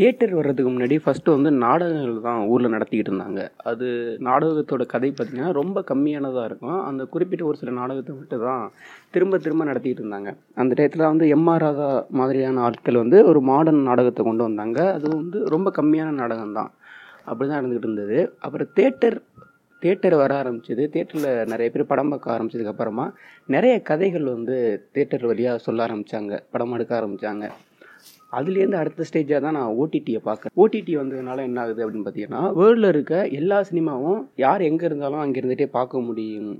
Theatre வர்றதுக்கு முன்னாடி first வந்து நாடகங்கள் தான் ஊரில் நடத்திக்கிட்டு இருந்தாங்க. அது நாடகத்தோட கதை பார்த்திங்கன்னா ரொம்ப கம்மியானதாக இருக்கும். அந்த குறிப்பிட்ட ஒரு சில நாடகத்தை மட்டும் தான் திரும்ப திரும்ப நடத்திக்கிட்டு இருந்தாங்க. அந்த டயத்தில் வந்து எம்ஆர் ராதா மாதிரியான ஆட்கள் வந்து ஒரு மாடர்ன் நாடகத்தை கொண்டு வந்தாங்க. அது வந்து ரொம்ப கம்மியான நாடகம் தான். அப்படி தான் நடந்துக்கிட்டு இருந்தது. அப்புறம் தேட்டர் தேட்டர் வர ஆரம்பிச்சது. தேட்டரில் நிறைய பேர் படம் பார்க்க ஆரம்பிச்சதுக்கப்புறமா நிறைய கதைகள் வந்து தேட்டர் வழியாக சொல்ல ஆரம்பித்தாங்க படம் எடுக்க ஆரம்பித்தாங்க அதுலேருந்து அடுத்த ஸ்டேஜாக தான் நான் ஓடிடியை பார்க்குறேன். ஓடிடி வந்ததுனால என்ன ஆகுது அப்படின்னு பார்த்தீங்கன்னா வேர்ல்டில் இருக்க எல்லா சினிமாவும் யார் எங்கே இருந்தாலும் அங்கே இருந்துகிட்டே பார்க்க முடியும்.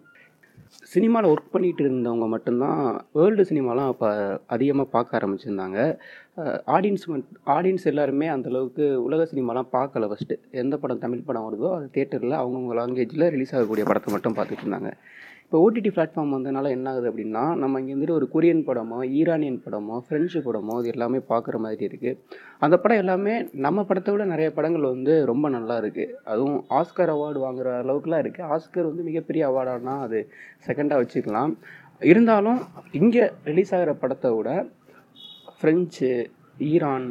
சினிமாவில் ஒர்க் பண்ணிகிட்டு இருந்தவங்க மட்டும்தான் வேர்ல்டு சினிமாலாம் அப்போ அதிகமாக பார்க்க ஆரம்பிச்சிருந்தாங்க. ஆடியன்ஸ் ஆடியன்ஸ் எல்லாருமே அந்தளவுக்கு உலக சினிமாலாம் பார்க்கல ஃபஸ்ட்டு எந்த படம் தமிழ் படம் வருதோ அது தேட்டரில் அவங்கவுங்க லாங்குவேஜில் ரிலீஸ் ஆகக்கூடிய படத்தை மட்டும் பார்த்துட்டு இருந்தாங்க. இப்போ ஓடிடி பிளாட்ஃபார்ம் வந்ததுனால என்ன ஆகுது அப்படின்னா நம்ம இங்கே வந்துட்டு ஒரு கொரியன் படமோ ஈரானியன் படமோ ஃப்ரெஞ்சு படமோ இது எல்லாமே பார்க்குற மாதிரி இருக்குது அந்த படம் எல்லாமே நம்ம படத்தை விட நிறைய படங்கள் வந்து ரொம்ப நல்லா இருக்குது அதுவும் ஆஸ்கர் அவார்டு வாங்குற அளவுக்குலாம் இருக்குது ஆஸ்கர் வந்து மிகப்பெரிய அவார்டானா அது செகண்டாக வச்சுக்கலாம். இருந்தாலும் இங்கே ரிலீஸ் ஆகிற படத்தை விட ஃப்ரெஞ்சு ஈரான்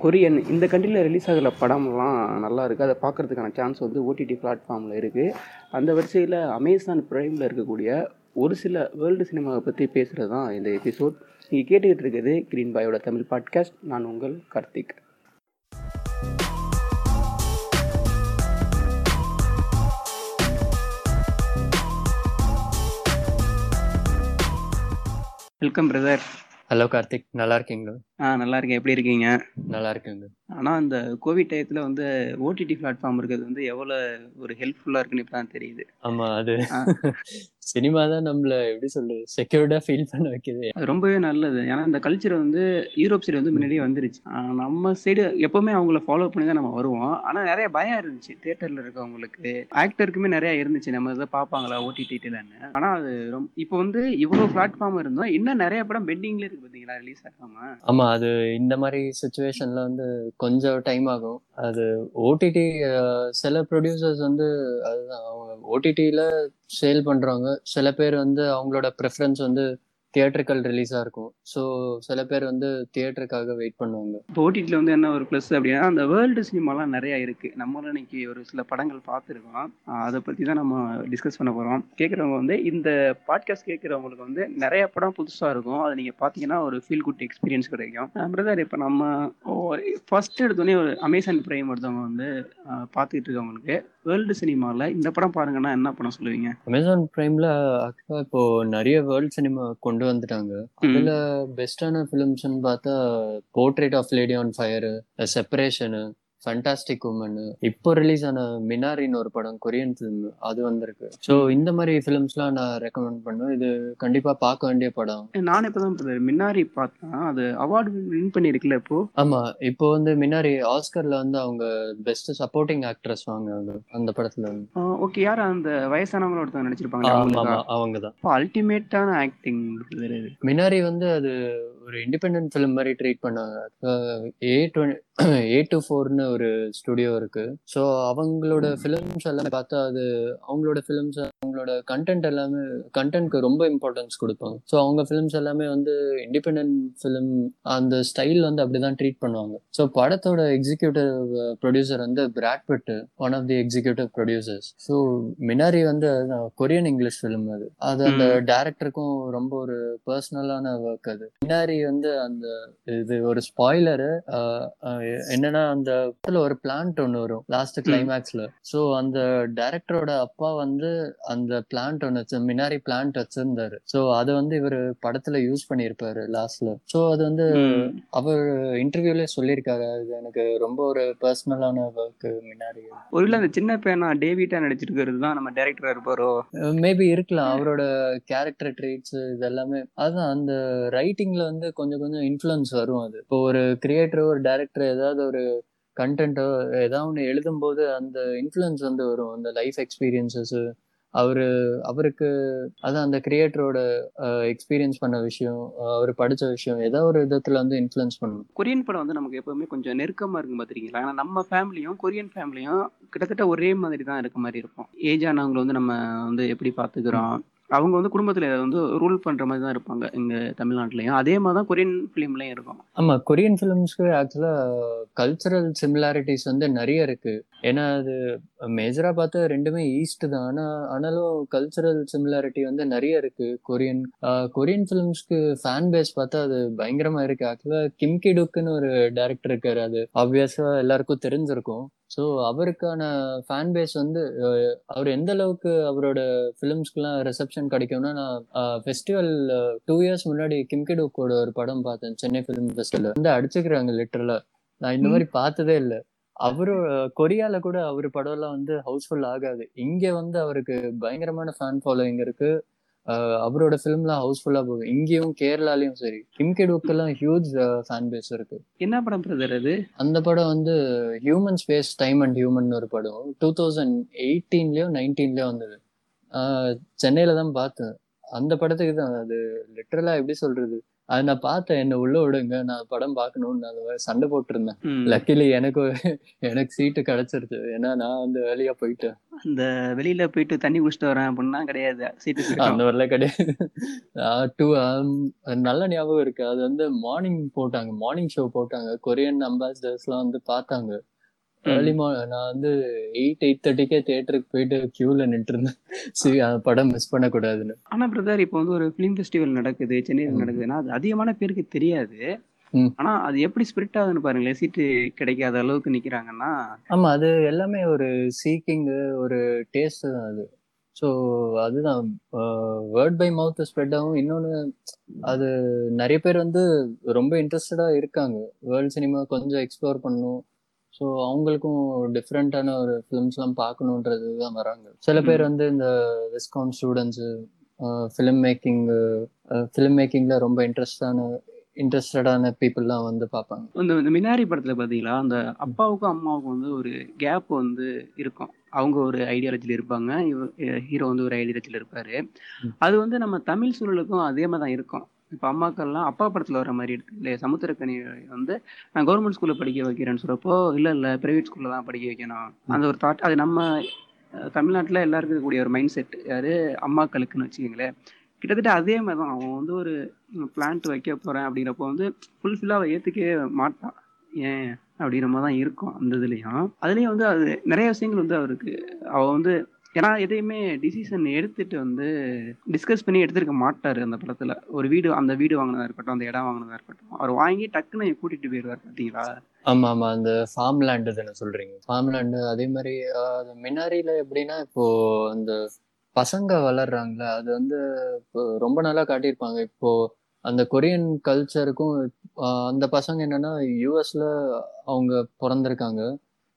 கொரியன் இந்த கண்ட்ரியில் ரிலீஸ் ஆகிற படம்லாம் நல்லா இருக்குது அதை பார்க்குறதுக்கான சான்ஸ் வந்து ஓடிடி பிளாட்ஃபார்மில் இருக்குது அந்த வரிசையில் அமேசான் ப்ரைமில் இருக்கக்கூடிய ஒரு சில வேர்ல்டு சினிமாவை பற்றி பேசுகிறது தான் இந்த எபிசோட் நீங்கள் கேட்டுக்கிட்டு இருக்குது கிரீன் பாயோட தமிழ் பாட்காஸ்ட் நான் உங்கள் Karthik. Welcome brother hello Karthik. நல்லா இருக்கீங்களா? ஆ நல்லா இருக்கேன். எப்படி இருக்கீங்க? நல்லா இருக்குங்க. ஆனால் அந்த கோவிட் டயத்தில் வந்து ஓடிடி பிளாட்ஃபார்ம் இருக்கிறது வந்து எவ்வளோ ஒரு ஹெல்ப்ஃபுல்லாக இருக்குன்னு இப்போ தான் தெரியுது. ஆமா அது. சினிமா தான் நம்மள எப்படி சொல்றது செக்யூர்டா ஃபீல் பண்ண வைக்குது. அது ரொம்பவே நல்லது. ஏன்னா இந்த கல்ச்சர் வந்து யூரோப் சைடு வந்து முன்னாடியே வந்துருச்சு. நம்ம சைடு எப்பவுமே அவங்கள ஃபாலோ பண்ணி தான் நம்ம வருவோம். ஆனால் நிறைய பயம் இருந்துச்சு தேட்டரில் இருக்கவங்களுக்கு. ஆக்டருக்குமே நிறைய இருந்துச்சு. நம்ம இதை பார்ப்பாங்களா ஓடிடிலன்னு ஆனால் அது இப்போ வந்து இவ்வளோ பிளாட்ஃபார்ம் இருந்தோம். இன்னும் நிறைய படம் பெண்டிங்ல இருக்கு பார்த்தீங்களா ரிலீஸ் ஆகாம? ஆமா அது இந்த மாதிரி சுச்சுவேஷன்ல வந்து கொஞ்சம் டைம் ஆகும். அது ஓடிடி சில ப்ரொடியூசர்ஸ் வந்து அதுதான் அவங்க ஓடிடியில சேல் பண்றவங்க சில பேர் வந்து அவங்களோட ப்ரெஃபரன்ஸ் வந்து தியேட்டர்கள் ரிலீஸாக இருக்கும். ஸோ சில பேர் வந்து தியேட்டருக்காக வெயிட் பண்ணுவாங்க. ஓடிடியில் வந்து என்ன ஒரு ப்ளஸ் அப்படின்னா அந்த வேர்ல்டு சினிமாலாம் நிறையா இருக்குது நம்மளும் இன்னைக்கு ஒரு சில படங்கள் பார்த்துருக்கோம். அதை பற்றி தான் நம்ம டிஸ்கஸ் பண்ண போகிறோம் கேட்குறவங்க வந்து இந்த பாட்காஸ்ட் கேட்குறவங்களுக்கு வந்து நிறைய படம் புதுசாக இருக்கும். அதை நீங்கள் பார்த்தீங்கன்னா ஒரு ஃபீல் குட் எக்ஸ்பீரியன்ஸ் கிடைக்கும். பிரதர் இப்போ நம்ம ஃபர்ஸ்ட் எடுத்தோடனே ஒரு அமேசான் பிரைம் எடுத்தவங்க வந்து பார்த்துக்கிட்டு இருக்கவங்களுக்கு வேர்ல்டு சினிமாவில் இந்த படம் பாருங்கன்னா என்ன படம் சொல்லுவீங்க? அமேசான் பிரைம்ல ஆக்சுவலா இப்போ நிறைய வேர்ல்ட் சினிமா கொண்டு வந்துட்டாங்க. அதுல பெஸ்டான ஃபிலிம்ஸ்னு பார்த்தா portrait of lady on fire separation fantastic woman இப்போ ரிலீஸ் ஆன மினாரின்னு ஒரு படம் கொரியன் ஃபிலிம் அது வந்திருக்கு. ஸோ இந்த மாதிரி ஃபிலிம்ஸ்லாம் நான் ரெக்கமெண்ட் பண்ணுவேன். இது கண்டிப்பா பார்க்க வேண்டிய படம். நான் இப்போ தான் பிரதர் மின்னாரி பார்த்தேன் அது அவார்டு வின் பண்ணியிருக்குல்ல இப்போ? ஆமா. இப்போ வந்து மினாரி ஆஸ்கர்ல வந்து அவங்க பெஸ்ட் சப்போர்ட்டிங் ஆக்ட்ரஸ் வாங்க அந்த படத்துல வந்து. ஓகே யார் அந்த வயசானவங்களோட ஒருத்தவங்க நடிச்சிருப்பாங்க அவங்க தான் அல்டிமேட்டான ஆக்டிங் மினாரி வந்து அது ஒரு இண்டிபெண்டன்ட் ஃபிலிம் மாதிரி ட்ரீட் பண்ணாங்க. ஏ டுவெண்ட்டி ஏ டு ஃபோர்னு ஒரு ஸ்டுடியோ இருக்கு. ஸோ அவங்களோட ஃபிலிம்ஸ் எல்லாமே பார்த்தா அது அவங்களோட ஃபிலிம்ஸ் அவங்களோட கண்டென்ட் எல்லாமே கண்டென்ட்க்கு ரொம்ப இம்பார்ட்டன்ஸ் கொடுப்பாங்க. ஸோ அவங்க ஃபிலிம்ஸ் எல்லாமே வந்து இண்டிபெண்டன்ட் ஃபிலிம் அந்த ஸ்டைல் வந்து அப்படிதான் ட்ரீட் பண்ணுவாங்க. ஸோ படத்தோட எக்ஸிக்யூட்டிவ் ப்ரொடியூசர் வந்து Brad Pitt one of the executive producers so Minari வந்து கொரியன் இங்கிலீஷ் ஃபிலிம் அது. அது அந்த. டேரக்டருக்கும் ரொம்ப ஒரு பர்சனலான ஒர்க் அது. பின்னாடி வந்து அந்த இது ஒரு ஸ்பாய்லரு என்னன்னா அந்த படத்துல ஒரு பிளான்ட் ஒன்று வரும் லாஸ்ட் கிளைமேக்ஸ்ல ஸோ அந்த டைரக்டரோட அப்பா வந்து அந்த பிளான்ட் ஒன்று மினாரி பிளான்ட் வச்சிருந்தாரு. ஸோ அதை வந்து இவர் படத்துல யூஸ் பண்ணியிருப்பாரு லாஸ்ட்ல ஸோ அது வந்து. அவர் இன்டர்வியூல சொல்லியிருக்காரு. இது எனக்கு ரொம்ப ஒரு பர்சனலான ஒர்க் மினாரி. ஒருவேளை அந்த சின்ன பையனா டேவிட்டா நடிச்சிருக்கிறது தான் நம்ம டைரக்டரா இருப்பாரோ? மேபி இருக்கலாம். அவரோட கேரக்டர் ட்ரீட்ஸ் இது எல்லாமே அதுதான் அந்த ரைட்டிங்ல வந்து கொஞ்சம் கொஞ்சம் இன்ஃப்ளூயன்ஸ் வரும் அது. இப்போ ஒரு கிரியேட்டர் ஒரு டைரக்டர் ஏதாவது ஒரு கண்டென்ட்டோ ஏதாவது ஒன்று எழுதும்போது அந்த இன்ஃப்ளூயன்ஸ் வந்து வரும். அந்த லைஃப் எக்ஸ்பீரியன்சஸ்ஸு அவரு அவருக்கு அதான் அந்த கிரியேட்டரோட எக்ஸ்பீரியன்ஸ் பண்ண விஷயம் அவர் படிச்ச விஷயம் ஏதோ ஒரு விதத்துல வந்து இன்ஃப்ளூயன்ஸ் பண்ணும். கொரியன் படம் வந்து நமக்கு எப்பவுமே கொஞ்சம் நெருக்கமா இருக்கும் பாத்திருக்கீங்களா? ஏன்னா நம்ம ஃபேமிலியும் கொரியன் ஃபேமிலியும் கிட்டத்தட்ட ஒரே மாதிரி தான் இருக்க மாதிரி இருக்கும். ஏஜ் ஆனவங்களை வந்து நம்ம வந்து எப்படி பாத்துக்கிறோம்? அவங்க வந்து குடும்பத்தில் வந்து ரூல் பண்ணுற மாதிரி தான் இருப்பாங்க இங்கே தமிழ்நாட்டிலையும். அதே மாதிரி தான் கொரியன் ஃபிலிம்லையும் இருக்கும். ஆமா கொரியன் ஃபிலிம்ஸ்க்கு ஆக்சுவலா கல்ச்சரல் சிமிலாரிட்டிஸ் வந்து நிறைய இருக்கு. ஏன்னா அது மேஜரா பார்த்தா ரெண்டுமே ஈஸ்ட் தான். ஆனா ஆனாலும் கல்ச்சரல் சிமிலாரிட்டி வந்து நிறைய இருக்கு. கொரியன் கொரியன் ஃபிலிம்ஸ்க்கு ஃபேன் பேஸ் பார்த்தா அது பயங்கரமா இருக்கு. ஆக்சுவலா கிம்கி டுக்குன்னு ஒரு டேரக்டர் இருக்காரு. அது ஆப்வியஸா எல்லாருக்கும் தெரிஞ்சிருக்கும். ஸோ அவருக்கான ஃபேன் பேஸ் வந்து அவர் எந்த அளவுக்கு அவரோட ஃபிலிம்ஸ்க்குலாம் ரிசப்ஷன் கிடைக்கும்னா நான் ஃபெஸ்டிவல் டூ இயர்ஸ் முன்னாடி கிம் கிடுக்கோட ஒரு படம் பார்த்தேன் சென்னை ஃபிலிம் ஃபெஸ்டிவல் வந்து அடிச்சுக்கிறாங்க லிட்டரலா நான் இந்த மாதிரி பார்த்ததே இல்லை. அவரு கொரியால கூட அவர் படம்லாம் வந்து ஹவுஸ்ஃபுல் ஆகாது. இங்க வந்து அவருக்கு பயங்கரமான ஃபேன் ஃபாலோவிங் இருக்கு. அஹ் அவரோட ஃபிலிம்லாம் ஹவுஸ்ஃபுல்லா போகும் இங்கேயும் கேரளாலயும் சரி. கிம் கிடுக்கெல்லாம் ஹியூஜ் ஃபேன் பேஸ் இருக்கு. என்ன படம் பிரதர் அது? அந்த படம் வந்து human space time and human ஒரு படம். டூ தௌசண்ட் எயிட்டீன்லயோ நைன்டீன்லயோ வந்தது. சென்னையில தான் பார்த்தேன். அந்த படத்துக்கு தான் அது லிட்டரலா எப்படி சொல்றது? அது நான் பார்த்தேன். என்ன உள்ள விடுங்க. நான் படம் பார்க்கணும்னு நான் அந்த மாதிரி சண்டை போட்டிருந்தேன். லக்கிலி எனக்கு எனக்கு சீட்டு கிடைச்சிருச்சு. ஏன்னா நான் வந்து வேலையா போயிட்டேன். அந்த வெளியில போயிட்டு தண்ணி குடிச்சிட்டு வரேன் அப்படின்னா கிடையாது. சீட்டு அந்த மாதிரிலாம் கிடையாது. டூ நல்ல ஞாபகம் இருக்கு. அது வந்து மார்னிங் போட்டாங்க. மார்னிங் ஷோ போட்டாங்க. கொரியன் அம்பாசிடர்ஸ்லாம் வந்து பார்த்தாங்க. ஏர்லி நான் வந்து எயிட் எயிட் தேர்ட்டிக்கே தியேட்டருக்கு போயிட்டு கியூல நின்று இருந்தேன் சரி படம் மிஸ் பண்ணக்கூடாதுன்னு. ஆனா பிரதர் இப்போ வந்து ஒரு ஃபிலிம் ஃபெஸ்டிவல் நடக்குது சென்னையில். நடக்குதுன்னா அது அதிகமான பேருக்கு தெரியாது. ஆனா அது எப்படி ஸ்பிரிட் ஆகுதுன்னு பாருங்களேன். சீட்டு கிடைக்காத அளவுக்கு நிக்கிறாங்கன்னா. ஆமா அது எல்லாமே ஒரு சீக்கிங் ஒரு டேஸ்ட் தான் அது. ஸோ அதுதான். வேர்ட் பை மவுத் ஸ்ப்ரெட் ஆகும். இன்னொன்று அது நிறைய பேர் வந்து ரொம்ப இன்ட்ரெஸ்டடா இருக்காங்க. வேர்ல்ட் சினிமா கொஞ்சம் எக்ஸ்ப்ளோர் பண்ணணும். ஸோ அவங்களுக்கும் டிஃப்ரெண்ட்டான ஒரு ஃபிலிம்ஸ்லாம் பார்க்கணுன்றது தான் வராங்க. சில பேர் வந்து இந்த viscom students film making film மேக்கிங்ல ரொம்ப இன்ட்ரெஸ்டான இன்ட்ரெஸ்டடான பீப்புளெலாம் வந்து பார்ப்பாங்க. இந்த மினாரி படத்துல பாத்தீங்களா? அந்த அப்பாவுக்கும் அம்மாவுக்கும் வந்து ஒரு கேப் வந்து இருக்கும். அவங்க ஒரு ஐடியாலஜில இருப்பாங்க. ஹீரோ வந்து ஒரு ஐடியாலஜில இருப்பாரு. அது வந்து நம்ம தமிழ் சூழலுக்கும் அதே மாதிரி தான் இருக்கும். இப்போ அம்மாக்கள்லாம் அப்பா படத்துல வர மாதிரி இருக்கு. இல்லையா? சமுத்திரக்கனி வந்து நான் கவர்மெண்ட் ஸ்கூல்ல படிக்க வைக்கிறேன்னு சொல்றப்போ இல்ல இல்ல பிரைவேட் ஸ்கூல்ல தான் படிக்க வைக்கணும். அந்த ஒரு தாட் அது நம்ம தமிழ்நாட்டுல எல்லாருக்கும் இருக்கக்கூடிய ஒரு மைண்ட் செட் யாரு? அம்மாக்களுக்குன்னு வச்சுக்கோங்களேன். கிட்டத்தட்ட அதே மாதிரி தான் அவன் வந்து ஒரு பிளான்ட் வைக்க போறேன். அப்படிங்கிறப்போ வந்து ஃபுல்ஃபில்லாக அவள் ஏற்றுக்கவே மாட்டான். ஏன்? அப்படிங்கிற மாதிரி தான் இருக்கும் அந்த இதுலேயும். அதுலேயும் வந்து அது நிறைய விஷயங்கள் வந்து அவருக்கு அவ வந்து ஏன்னா எதையுமே டிசிஷன் எடுத்துட்டு வந்து டிஸ்கஸ் பண்ணி எடுத்திருக்க மாட்டாரு அந்த படத்துல. ஒரு வீடு அந்த வீடு வாங்கினதா இருக்கட்டும் அந்த இடம் வாங்கினதா இருக்கட்டும். அவர் வாங்கி டக்குன்னு கூட்டிட்டு போயிடுவார் பாத்தீங்களா? ஆமா ஆமா. அந்த ஃபார்ம் லேண்டு தானே சொல்றீங்க. ஃபார்ம் லேண்டு அதே மாதிரி ஆஹ், அது எப்படின்னா இப்போ அந்த பசங்க வளர்றாங்கல்ல அது வந்து இப்போ ரொம்ப நாளா காட்டியிருப்பாங்க. இப்போ அந்த கொரியன் கல்ச்சருக்கும் அந்த பசங்க என்னன்னா யூஎஸ்ல அவங்க பிறந்திருக்காங்க.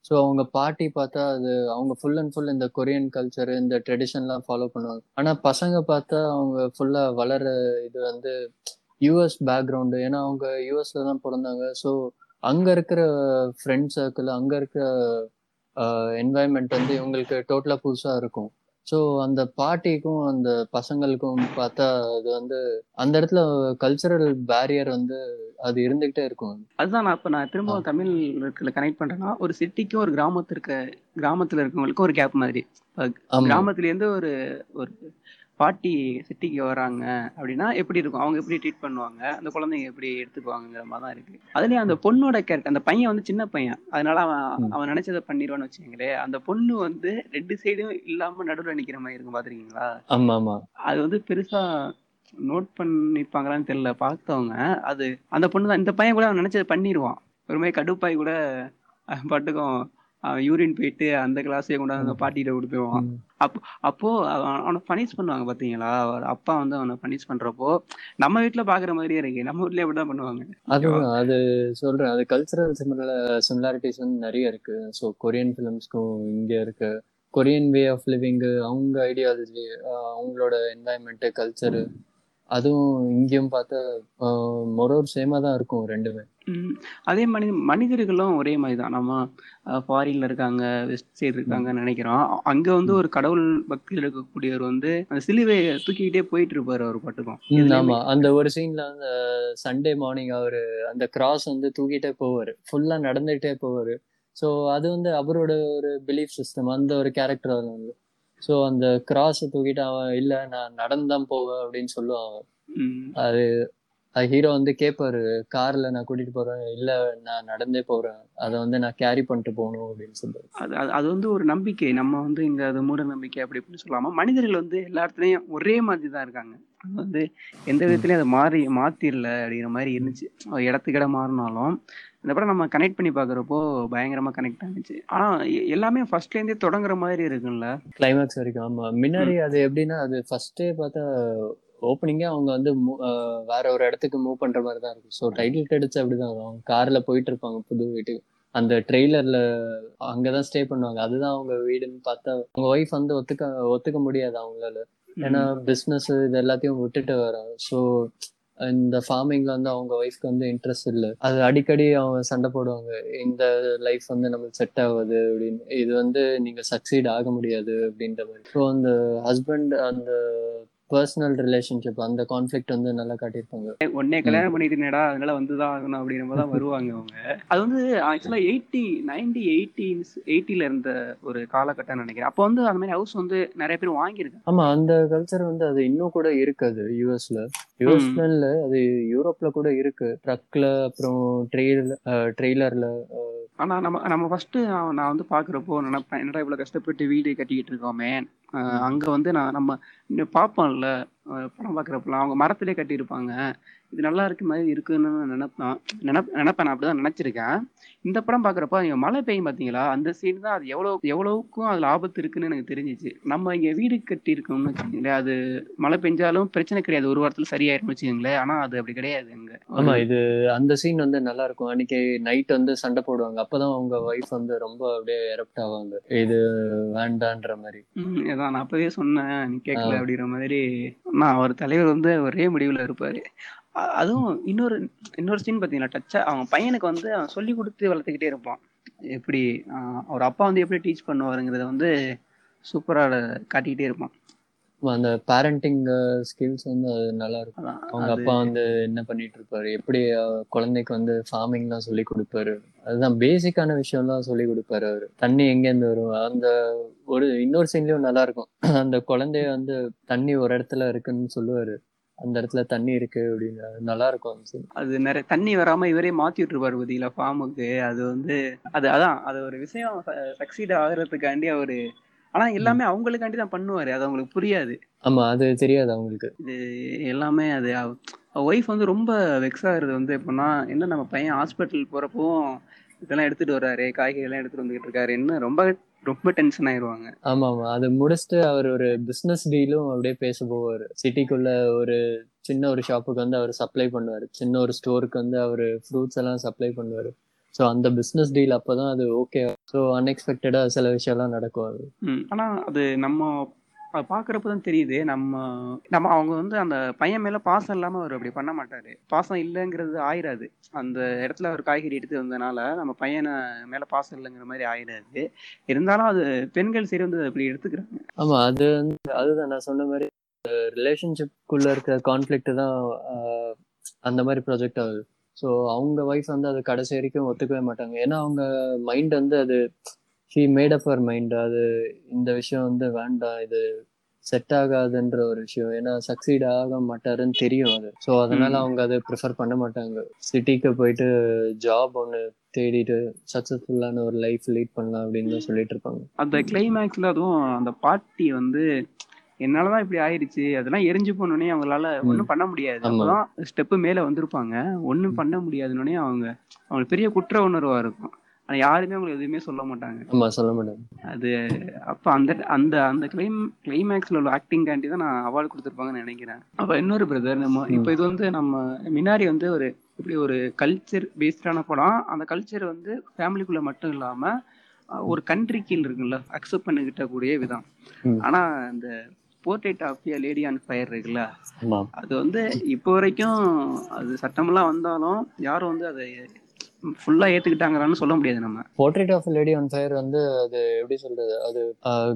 ஸோ அவங்க பாட்டி பார்த்தா அது அவங்க ஃபுல் அண்ட் ஃபுல் இந்த கொரியன் கல்ச்சர் இந்த ட்ரெடிஷன்லாம் ஃபாலோ பண்ணுவாங்க. ஆனால் பசங்க பார்த்தா அவங்க ஃபுல்லாக வளர இது வந்து யூஎஸ் பேக்ரவுண்டு ஏன்னா அவங்க யூஎஸ்ல தான் பிறந்தாங்க. ஸோ அங்கே இருக்கிற ஃப்ரெண்ட் சர்க்கிள் அங்கே இருக்கிற என்வாயன்மெண்ட் வந்து இவங்களுக்கு டோட்டலாக புதுசாக இருக்கும். ஸோ அந்த பாட்டிக்கும் அந்த பசங்களுக்கும் பார்த்தா அது வந்து அந்த இடத்துல கல்ச்சரல் பேரியர் வந்து அது இருந்துகிட்டே இருக்கும். அதுதான் நான் இப்போ நான் திரும்ப தமிழ் கனெக்ட் பண்ணுறேன்னா ஒரு சிட்டிக்கும் ஒரு கிராமத்திற்கு கிராமத்தில் இருக்கவங்களுக்கும் ஒரு கேப் மாதிரி. ஆமா. கிராமத்துலேருந்து ஒரு ஒரு பாட்டி சிட்டிக்கு வராங்க அப்படின்னா எப்படி இருக்கும்? அவங்க எப்படி ட்ரீட் பண்ணுவாங்க? அந்த குழந்தைங்க எப்படி எடுத்துக்குவாங்கங்கிற மாதிரி தான் இருக்கு. அதுலயும் அந்த பொண்ணோட கேரக்டர் அந்த பையன் வந்து சின்ன பையன். அதனால அவன். அவன் நினைச்சதை பண்ணிடுவான்னு வச்சுக்கோங்களேன். அந்த பொண்ணு வந்து ரெண்டு சைடும் இல்லாம நடுவில் நிக்கிற மாதிரி இருக்கும் பாத்திருக்கீங்களா ஆமா ஆமா. அது வந்து பெருசா நோட் பண்ணிருப்பாங்களான்னு தெரியல பார்த்தவங்க. அது அந்த பொண்ணு தான் இந்த பையன் கூட அவன் நினைச்சதை பண்ணிடுவான். ஒரு மாதிரி கடுப்பாய் கூட பாட்டுக்கும் அவன் யூரின் போயிட்டு அந்த கிளாஸே கொண்டாந்து அந்த பாட்டிகிட்ட கொடுத்துருவான். ம். அப்போ அவன் பனிஷ் பண்ணுவாங்க பாத்தீங்களா? அவர் அப்பா வந்து அவனை பனிஷ் பண்றப்போ நம்ம வீட்ல பாக்குற மாதிரியே இருக்கு. நம்ம வீட்லயே அப்படிதான் பண்ணுவாங்க. அதுதான் அது சொல்றேன். அது கல்ச்சரல் சிமிலர் சிமிலாரிட்டிஸ் வந்து நிறைய இருக்கு. ஸோ கொரியன் ஃபிலிம்ஸ்க்கும் இங்க இருக்கு. கொரியன் வே ஆஃப் லிவிங் அவங்க ஐடியாலஜி அவங்களோட என்வாயன்மெண்ட் கல்ச்சரு அதுவும் இங்கேயும் பார்த்தா மொரோர் சேமா தான் இருக்கும் ரெண்டுமே. அதே மனித மனிதர்களும் ஒரே மாதிரி தான். நம்ம ஃபாரின்ல இருக்காங்க வெஸ்ட் சைடு இருக்காங்கன்னு நினைக்கிறோம். அங்க வந்து ஒரு கடவுள் பக்தியில் இருக்கக்கூடியவர் வந்து அந்த சிலுவையை தூக்கிக்கிட்டே போயிட்டு இருப்பாரு அவர் பாட்டுக்கும். ஆமா. அந்த ஒரு சீன்ல அந்த சண்டே மார்னிங் அவரு அந்த கிராஸ் வந்து தூக்கிட்டே போவாரு. ஃபுல்லா நடந்துகிட்டே போவாரு. ஸோ அது வந்து அவரோட ஒரு பிலீஃப் சிஸ்டம் அந்த ஒரு கேரக்டர் வந்து ஸோ அந்த கிராஸை தூக்கிட்டு அவன் இல்லை நான் நடந்துதான் போவேன் அப்படின்னு சொல்லுவான் ம். அது ஹீரோ வந்து கேட்பாரு கார்ல நான் கூட்டிட்டு போறேன் இல்ல நான் நடந்தே போறேன். அதை வந்து நான் கேரி பண்ணிட்டு போகணும் அப்படின்னு சொல்லுவாரு. அது அது வந்து ஒரு நம்பிக்கை. நம்ம வந்து இங்க அது மூட நம்பிக்கை அப்படி இப்படின்னு சொல்லாம மனிதர்கள் வந்து எல்லா இடத்துலயும் ஒரே மாதிரி தான் இருக்காங்க. அது வந்து எந்த விதத்துலயும் அதை மாறி மாத்திரல அப்படிங்கிற மாதிரி இருந்துச்சு. இடத்துக்கு இடம் மாறினாலும் இந்த படம் நம்ம கனெக்ட் பண்ணி பாக்குறப்போ பயங்கரமா கனெக்ட் ஆனிச்சு ஆனா எல்லாமே ஃபர்ஸ்ட்ல இருந்தே தொடங்குற மாதிரி இருக்குல்ல கிளைமேக்ஸ் வரைக்கும். ஆமா. முன்னாடி அது எப்படின்னா அது ஃபர்ஸ்டே பார்த்தா ஓப்பனிங்கே அவங்க வந்து வேற ஒரு இடத்துக்கு மூவ் பண்ற மாதிரி தான் இருக்கும். ஸோ டைட்டில் கிரெடிட்ஸ் அப்படிதான் வரும். அவங்க கார்ல போயிட்டு இருப்பாங்க புது வீட்டுக்கு அந்த ட்ரெய்லர்ல அங்கதான் ஸ்டே பண்ணுவாங்க. அதுதான் அவங்க வீடுன்னு பார்த்தா அவங்க ஒய்ஃப் வந்து ஒத்துக்க ஒத்துக்க முடியாது அவங்களால. ஏன்னா பிஸ்னஸ் இது எல்லாத்தையும் விட்டுட்டு வரான் ஸோ இந்த ஃபார்மிங்ல வந்து அவங்க ஒய்ஃப்க்கு வந்து இன்ட்ரெஸ்ட் இல்லை. அது அடிக்கடி அவங்க சண்டை போடுவாங்க. இந்த லைஃப் வந்து நம்மளுக்கு செட் ஆகாது அப்படின்னு. இது வந்து நீங்க சக்சீட் ஆக முடியாது அப்படின்ற மாதிரி. ஸோ அந்த ஹஸ்பண்ட் அந்த பர்சனல் ரிலேஷன்ஷிப் அந்த கான்ஃப்ளிக்ட் வந்து நல்லா காட்டியிருப்பாங்க. உடனே கல்யாணம் பண்ணிட்டுனேடா அதனால வந்துதான் ஆகணும் அப்படிங்கிற மாதிரி தான் வருவாங்க அவங்க. அது வந்து ஆக்சுவலா எயிட்டி நைன்டி எயிட்டீன்ஸ் எயிட்டில இருந்த ஒரு காலகட்டம் நினைக்கிறேன். அப்போ வந்து அந்த மாதிரி ஹவுஸ் வந்து நிறைய பேர் வாங்கியிருக்காங்க. ஆமா அந்த கல்ச்சர் வந்து அது இன்னும் கூட இருக்காது யூஎஸ்ல யூஎஸ்ல அது யூரோப்ல கூட இருக்கு. ட்ரக்ல அப்புறம் ட்ரெயில ட்ரெய்லர்ல ஆனா நம்ம நம்ம ஃபர்ஸ்ட் நான் வந்து பாக்குறப்போ நினைப்பேன் என்னடா இவ்வளவு கஷ்டப்பட்டு வீடு கட்டிக்கிட்டு இருக்கோமே? அங்க வந்து நான் நம்ம பார்ப்போம்ல படம் பாக்குறப்பலாம் அவங்க மரத்திலே கட்டியிருப்பாங்க. இது நல்லா இருக்கு மாதிரி இருக்குன்னு நான் நினைப்பேன். நினைப் நினைப்பேன். நான் அப்படிதான் நினைச்சிருக்கேன். இந்த படம் பாக்குறப்ப இங்க மழை பெய்யும் பாத்தீங்களா? அந்த சீன் தான் அது எவ்வளவு எவ்வளவுக்கும் அதுல ஆபத்து இருக்குன்னு எனக்கு தெரிஞ்சிச்சு. நம்ம இங்க வீடு கட்டி இருக்கோம்னு வச்சுக்கோங்களேன் அது மழை பெஞ்சாலும் பிரச்சனை கிடையாது. ஒரு வாரத்துல சரியாயிரும் வச்சுக்கோங்களேன். ஆனா அது அப்படி கிடையாது அங்க ஆமா இது அந்த சீன் வந்து நல்லா இருக்கும். அன்னைக்கு நைட் வந்து சண்டை போடுவாங்க. அப்பதான் அவங்க ஒய்ஃப் வந்து ரொம்ப அப்படியே எரப்ட் ஆவாங்க. இது வேண்டான்ற மாதிரி. அதான் நான் அப்பவே சொன்னேன். நீ கேட்கல அப்படிங்கிற மாதிரி. நான் அவர் தலைவர் வந்து ஒரே முடிவுல இருப்பாரு. அதுவும் இன்னொரு இன்னொரு சீன் பாத்தீங்கன்னா டச்சா அவன் பையனுக்கு வந்து அவன் சொல்லி கொடுத்து வளர்த்துக்கிட்டே இருப்பான். எப்படி அவர் அப்பா வந்து எப்படி டீச் பண்ணுவாருங்கிறத வந்து சூப்பரா காட்டிக்கிட்டே இருப்பான். அந்த பேரண்டிங் ஸ்கில்ஸ் வந்து அது நல்லா இருக்கும். அவங்க அப்பா வந்து என்ன பண்ணிட்டு இருப்பாரு? எப்படி குழந்தைக்கு வந்து ஃபார்மிங்லாம் சொல்லி கொடுப்பாரு? அதுதான் பேசிக்கான விஷயம்லாம் சொல்லி கொடுப்பாரு அவரு. தண்ணி எங்கேருந்து வரும்? அந்த ஒரு இன்னொரு சீன்லயும் நல்லா இருக்கும். அந்த குழந்தைய வந்து தண்ணி ஒரு இடத்துல இருக்குன்னு சொல்லுவாரு. அந்த இடத்துல தண்ணி இருக்கு அப்படின்னு. நல்லா இருக்கும். அது நிறைய தண்ணி வராம இவரே மாத்தி விட்டுருப்பாரு பாத்தீங்களா ஃபார்முக்கு அது வந்து அது அதான் அது ஒரு விஷயம் சக்சீட் ஆகுறதுக்காண்டி அவரு. ஆனா எல்லாமே அவங்களுக்காண்டி தான் பண்ணுவாரு. அது அவங்களுக்கு புரியாது. ஆமா அது தெரியாது அவங்களுக்கு. இது எல்லாமே அது ஒய்ஃப் வந்து ரொம்ப வெக்ஸ் ஆகுறது வந்து எப்படின்னா என்ன நம்ம பையன் ஹாஸ்பிட்டல் போறப்பவும் இதெல்லாம் எடுத்துட்டு வர்றாரு காய்கறி எல்லாம் எடுத்துட்டு வந்துகிட்டு இருக்காரு என்ன ரொம்ப ரொம்ப டென்ஷன் ஆயிருவாங்க. ஆமா ஆமா அது முடிச்சுட்டு அவர் ஒரு பிசினஸ் டீலும் அப்படியே பேச போவாரு. சிட்டிக்குள்ள ஒரு சின்ன ஒரு ஷாப்புக்கு வந்து அவர் சப்ளை பண்ணுவாரு. சின்ன ஒரு ஸ்டோருக்கு வந்து அவர் ஃப்ரூட்ஸ் எல்லாம் சப்ளை பண்ணுவாரு. ஸோ அந்த பிசினஸ் டீல் அப்பதான் அது ஓகே ஸோ அன்எக்ஸ்பெக்டடா சில விஷயம்லாம் நடக்கும் அது. ம், ஆனா அது நம்ம அது பாக்குறப்ப தான் தெரியுது. நம்ம நம்ம அவங்க வந்து அந்த பையன் மேல பாசம் இல்லாம அவர் அப்படி பண்ண மாட்டாரு. பாசம் இல்லைங்கிறது ஆயிராது. அந்த இடத்துல அவர் காய்கறி எடுத்து வந்தனால நம்ம பையனை மேல பாசம் இல்லைங்கிற மாதிரி ஆயிடாது இருந்தாலும் அது பெண்கள் சரி வந்து அப்படி எடுத்துக்கிறாங்க. ஆமா அது வந்து அதுதான் நான் சொன்ன மாதிரி ரிலேஷன்ஷிப்குள்ள இருக்கிற கான்ஃபிளிக்ட் தான் அந்த மாதிரி ப்ராஜெக்ட் ஆகுது. ஸோ அவங்க ஒய்ஃப் வந்து அது கடைசி வரைக்கும் ஒத்துக்கவே மாட்டாங்க. ஏன்னா அவங்க மைண்ட் வந்து அது she made up her mind அது இந்த விஷயம் வந்து வேண்டாம் இது செட் ஆகாதுன்ற ஒரு விஷயம். ஏன்னா சக்சீட் ஆக மாட்டாருன்னு தெரியும் அது. ஸோ அதனால. அவங்க அதை ப்ரிஃபர் பண்ண மாட்டாங்க. சிட்டிக்கு போயிட்டு ஜாப் ஒன்று தேடிட்டு சக்ஸஸ்ஃபுல்லான ஒரு லைஃப் லீட் பண்ணலாம் அப்படின்னு தான் சொல்லிட்டு இருப்பாங்க. அந்த கிளைமேக்ஸ்ல அதுவும் அந்த பாட்டி வந்து என்னாலதான் இப்படி ஆயிடுச்சு அதெல்லாம் எரிஞ்சு போனோடனே அவங்களால ஒண்ணும் பண்ண முடியாது. அப்பதான் ஸ்டெப்பு மேல வந்திருப்பாங்க. ஒண்ணும் பண்ண முடியாதுன்னே அவங்க அவங்களுக்கு பெரிய குற்ற உணர்வா இருக்கும். ஆனா யாருமே அவங்களுக்கு எதுவுமே சொல்ல மாட்டாங்க. ஆமா சொல்ல மாட்டாங்க. அது அப்ப அந்த அந்த அந்த கிளைம் கிளைமேக்ஸ்ல உள்ள ஆக்டிங் காண்டி தான் நான் அவார்டு கொடுத்துருப்பாங்கன்னு நினைக்கிறேன். அப்ப இன்னொரு பிரதர் நம்ம இப்ப இது வந்து நம்ம மினாரி வந்து ஒரு இப்படி ஒரு கல்ச்சர் பேஸ்டான படம். அந்த கல்ச்சர் வந்து ஃபேமிலிக்குள்ள மட்டும் இல்லாம ஒரு கண்ட்ரி கீழ் இருக்குல்ல அக்செப்ட் பண்ணிக்கிட்ட கூடிய விதம். ஆனா இந்த portrait of a lady on fire இருக்குல்ல அது வந்து இப்போ வரைக்கும் அது சட்டமெல்லாம் வந்தாலும் யாரும் வந்து அதை ஃபுல்லா ஏத்துக்கிட்டாங்களான்னு சொல்ல முடியாது நம்ம. Portrait of lady on fire வந்து அது எப்படி சொல்றது? அது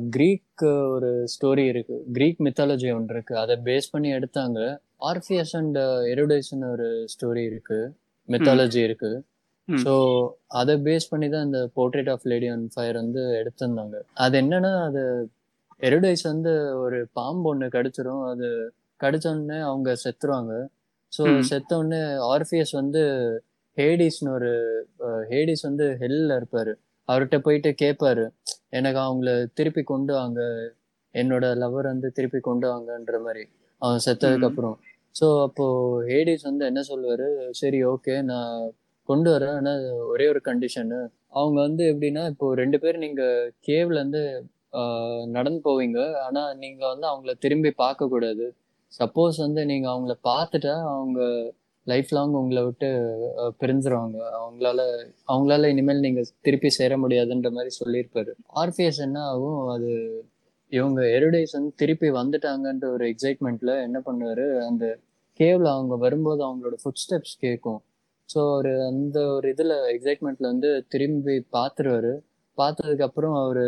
கிரீக் ஒரு ஸ்டோரி இருக்கு. கிரீக் மித்தாலஜி ஒன்று இருக்கு. அதை பேஸ் பண்ணி எடுத்தாங்க. ஆர்பிஎஸ் அண்ட் எருடேஷன் ஒரு ஸ்டோரி இருக்கு. மித்தாலஜி இருக்கு. ஸோ அதை பேஸ் பண்ணி தான் இந்த portrait of lady on fire வந்து எடுத்திருந்தாங்க. அது என்னன்னா அது எருடைஸ் வந்து ஒரு பாம்பு ஒண்ணு கடிச்சிரும். அது கடிச்ச உடனே அவங்க செத்துருவாங்க. ஸோ. செத்த உடனே ஆர்பியஸ் வந்து ஹேடிஸ்னு ஒரு ஹேடிஸ் வந்து ஹெல்ல இருப்பாரு. அவர்கிட்ட போயிட்டு கேட்பாரு எனக்கு அவங்கள திருப்பி கொண்டு வாங்க என்னோட லவர் வந்து திருப்பி கொண்டு வாங்கன்ற மாதிரி. அவன் செத்ததுக்கு. அப்புறம். ஸோ அப்போ ஹேடிஸ் வந்து என்ன சொல்லுவாரு சரி ஓகே நான் கொண்டு வரேன் ஆனா ஒரே ஒரு கண்டிஷனு அவங்க வந்து எப்படின்னா இப்போ ரெண்டு பேர் நீங்க கேவ்ல இருந்து நடந்து போவீங்க ஆனா நீங்க வந்து அவங்கள திரும்பி பார்க்க கூடாது சப்போஸ் வந்து நீங்க அவங்கள பார்த்துட்டா அவங்க லைஃப் லாங் உங்களை விட்டு பிரிஞ்சிருவாங்க. அவங்களால அவங்களால இனிமேல் நீங்க திருப்பி சேர முடியாதுன்ற மாதிரி சொல்லியிருப்பாரு. ஆர்பிஎஸ் என்ன ஆகும்? அது இவங்க எருடைஸ் வந்து திருப்பி வந்துட்டாங்கன்ற ஒரு எக்ஸைட்மெண்ட்ல என்ன பண்ணுவாரு? அந்த கேவ்ல அவங்க வரும்போது அவங்களோட ஃபுட் ஸ்டெப்ஸ் கேட்கும். ஸோ ஒரு அந்த ஒரு இதுல எக்ஸைட்மெண்ட்ல வந்து திரும்பி பார்த்துருவாரு. பார்த்ததுக்கு அப்புறம் அவரு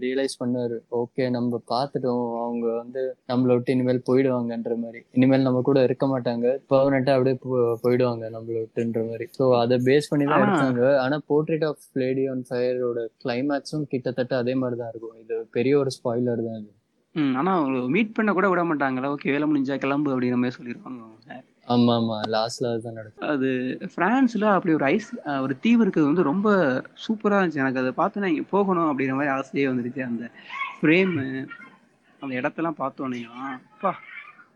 ரியலைஸ் பண்ணாரு ஓகே நம்ம பார்த்துட்டோம். அவங்க வந்து நம்மள விட்டு இனிமேல் போயிடுவாங்கன்ற மாதிரி. இனிமேல் நம்ம கூட இருக்க மாட்டாங்க. பர்மனெண்டா அப்படியே போ- போயிடுவாங்க நம்மள விட்டுன்ற மாதிரி. ஸோ அதை பேஸ் பண்ணி தான் எடுத்தாங்க. ஆனா போர்ட்ரேட் ஆஃப் லேடி ஆன் ஃபயரோட கிளைமேக்ஸும் கிட்டத்தட்ட அதே மாதிரி தான் இருக்கும். இது பெரிய ஒரு ஸ்பாய்லர் தான் இது. ஆனா மீட் பண்ண கூட விட மாட்டாங்களா? ஓகே வேலை முடிஞ்சா கிளம்பு அப்படிங்கிற மாதிரி சொல்லிடுவாங்க ஆமா ஆமா. லாஸ்ட்ல அதுதான் நடக்கும் அது பிரான்ஸ்ல அப்படி ஒரு ஐஸ் ஒரு தீவு இருக்கிறது வந்து ரொம்ப சூப்பரா இருந்துச்சு. எனக்கு அதை பார்த்து நான் இங்க போகணும் அப்படிங்கிற மாதிரி ஆசையே வந்துருச்சு. அந்த ஃப்ரேமு அந்த இடத்தெல்லாம் பார்த்தோன்னே அப்பா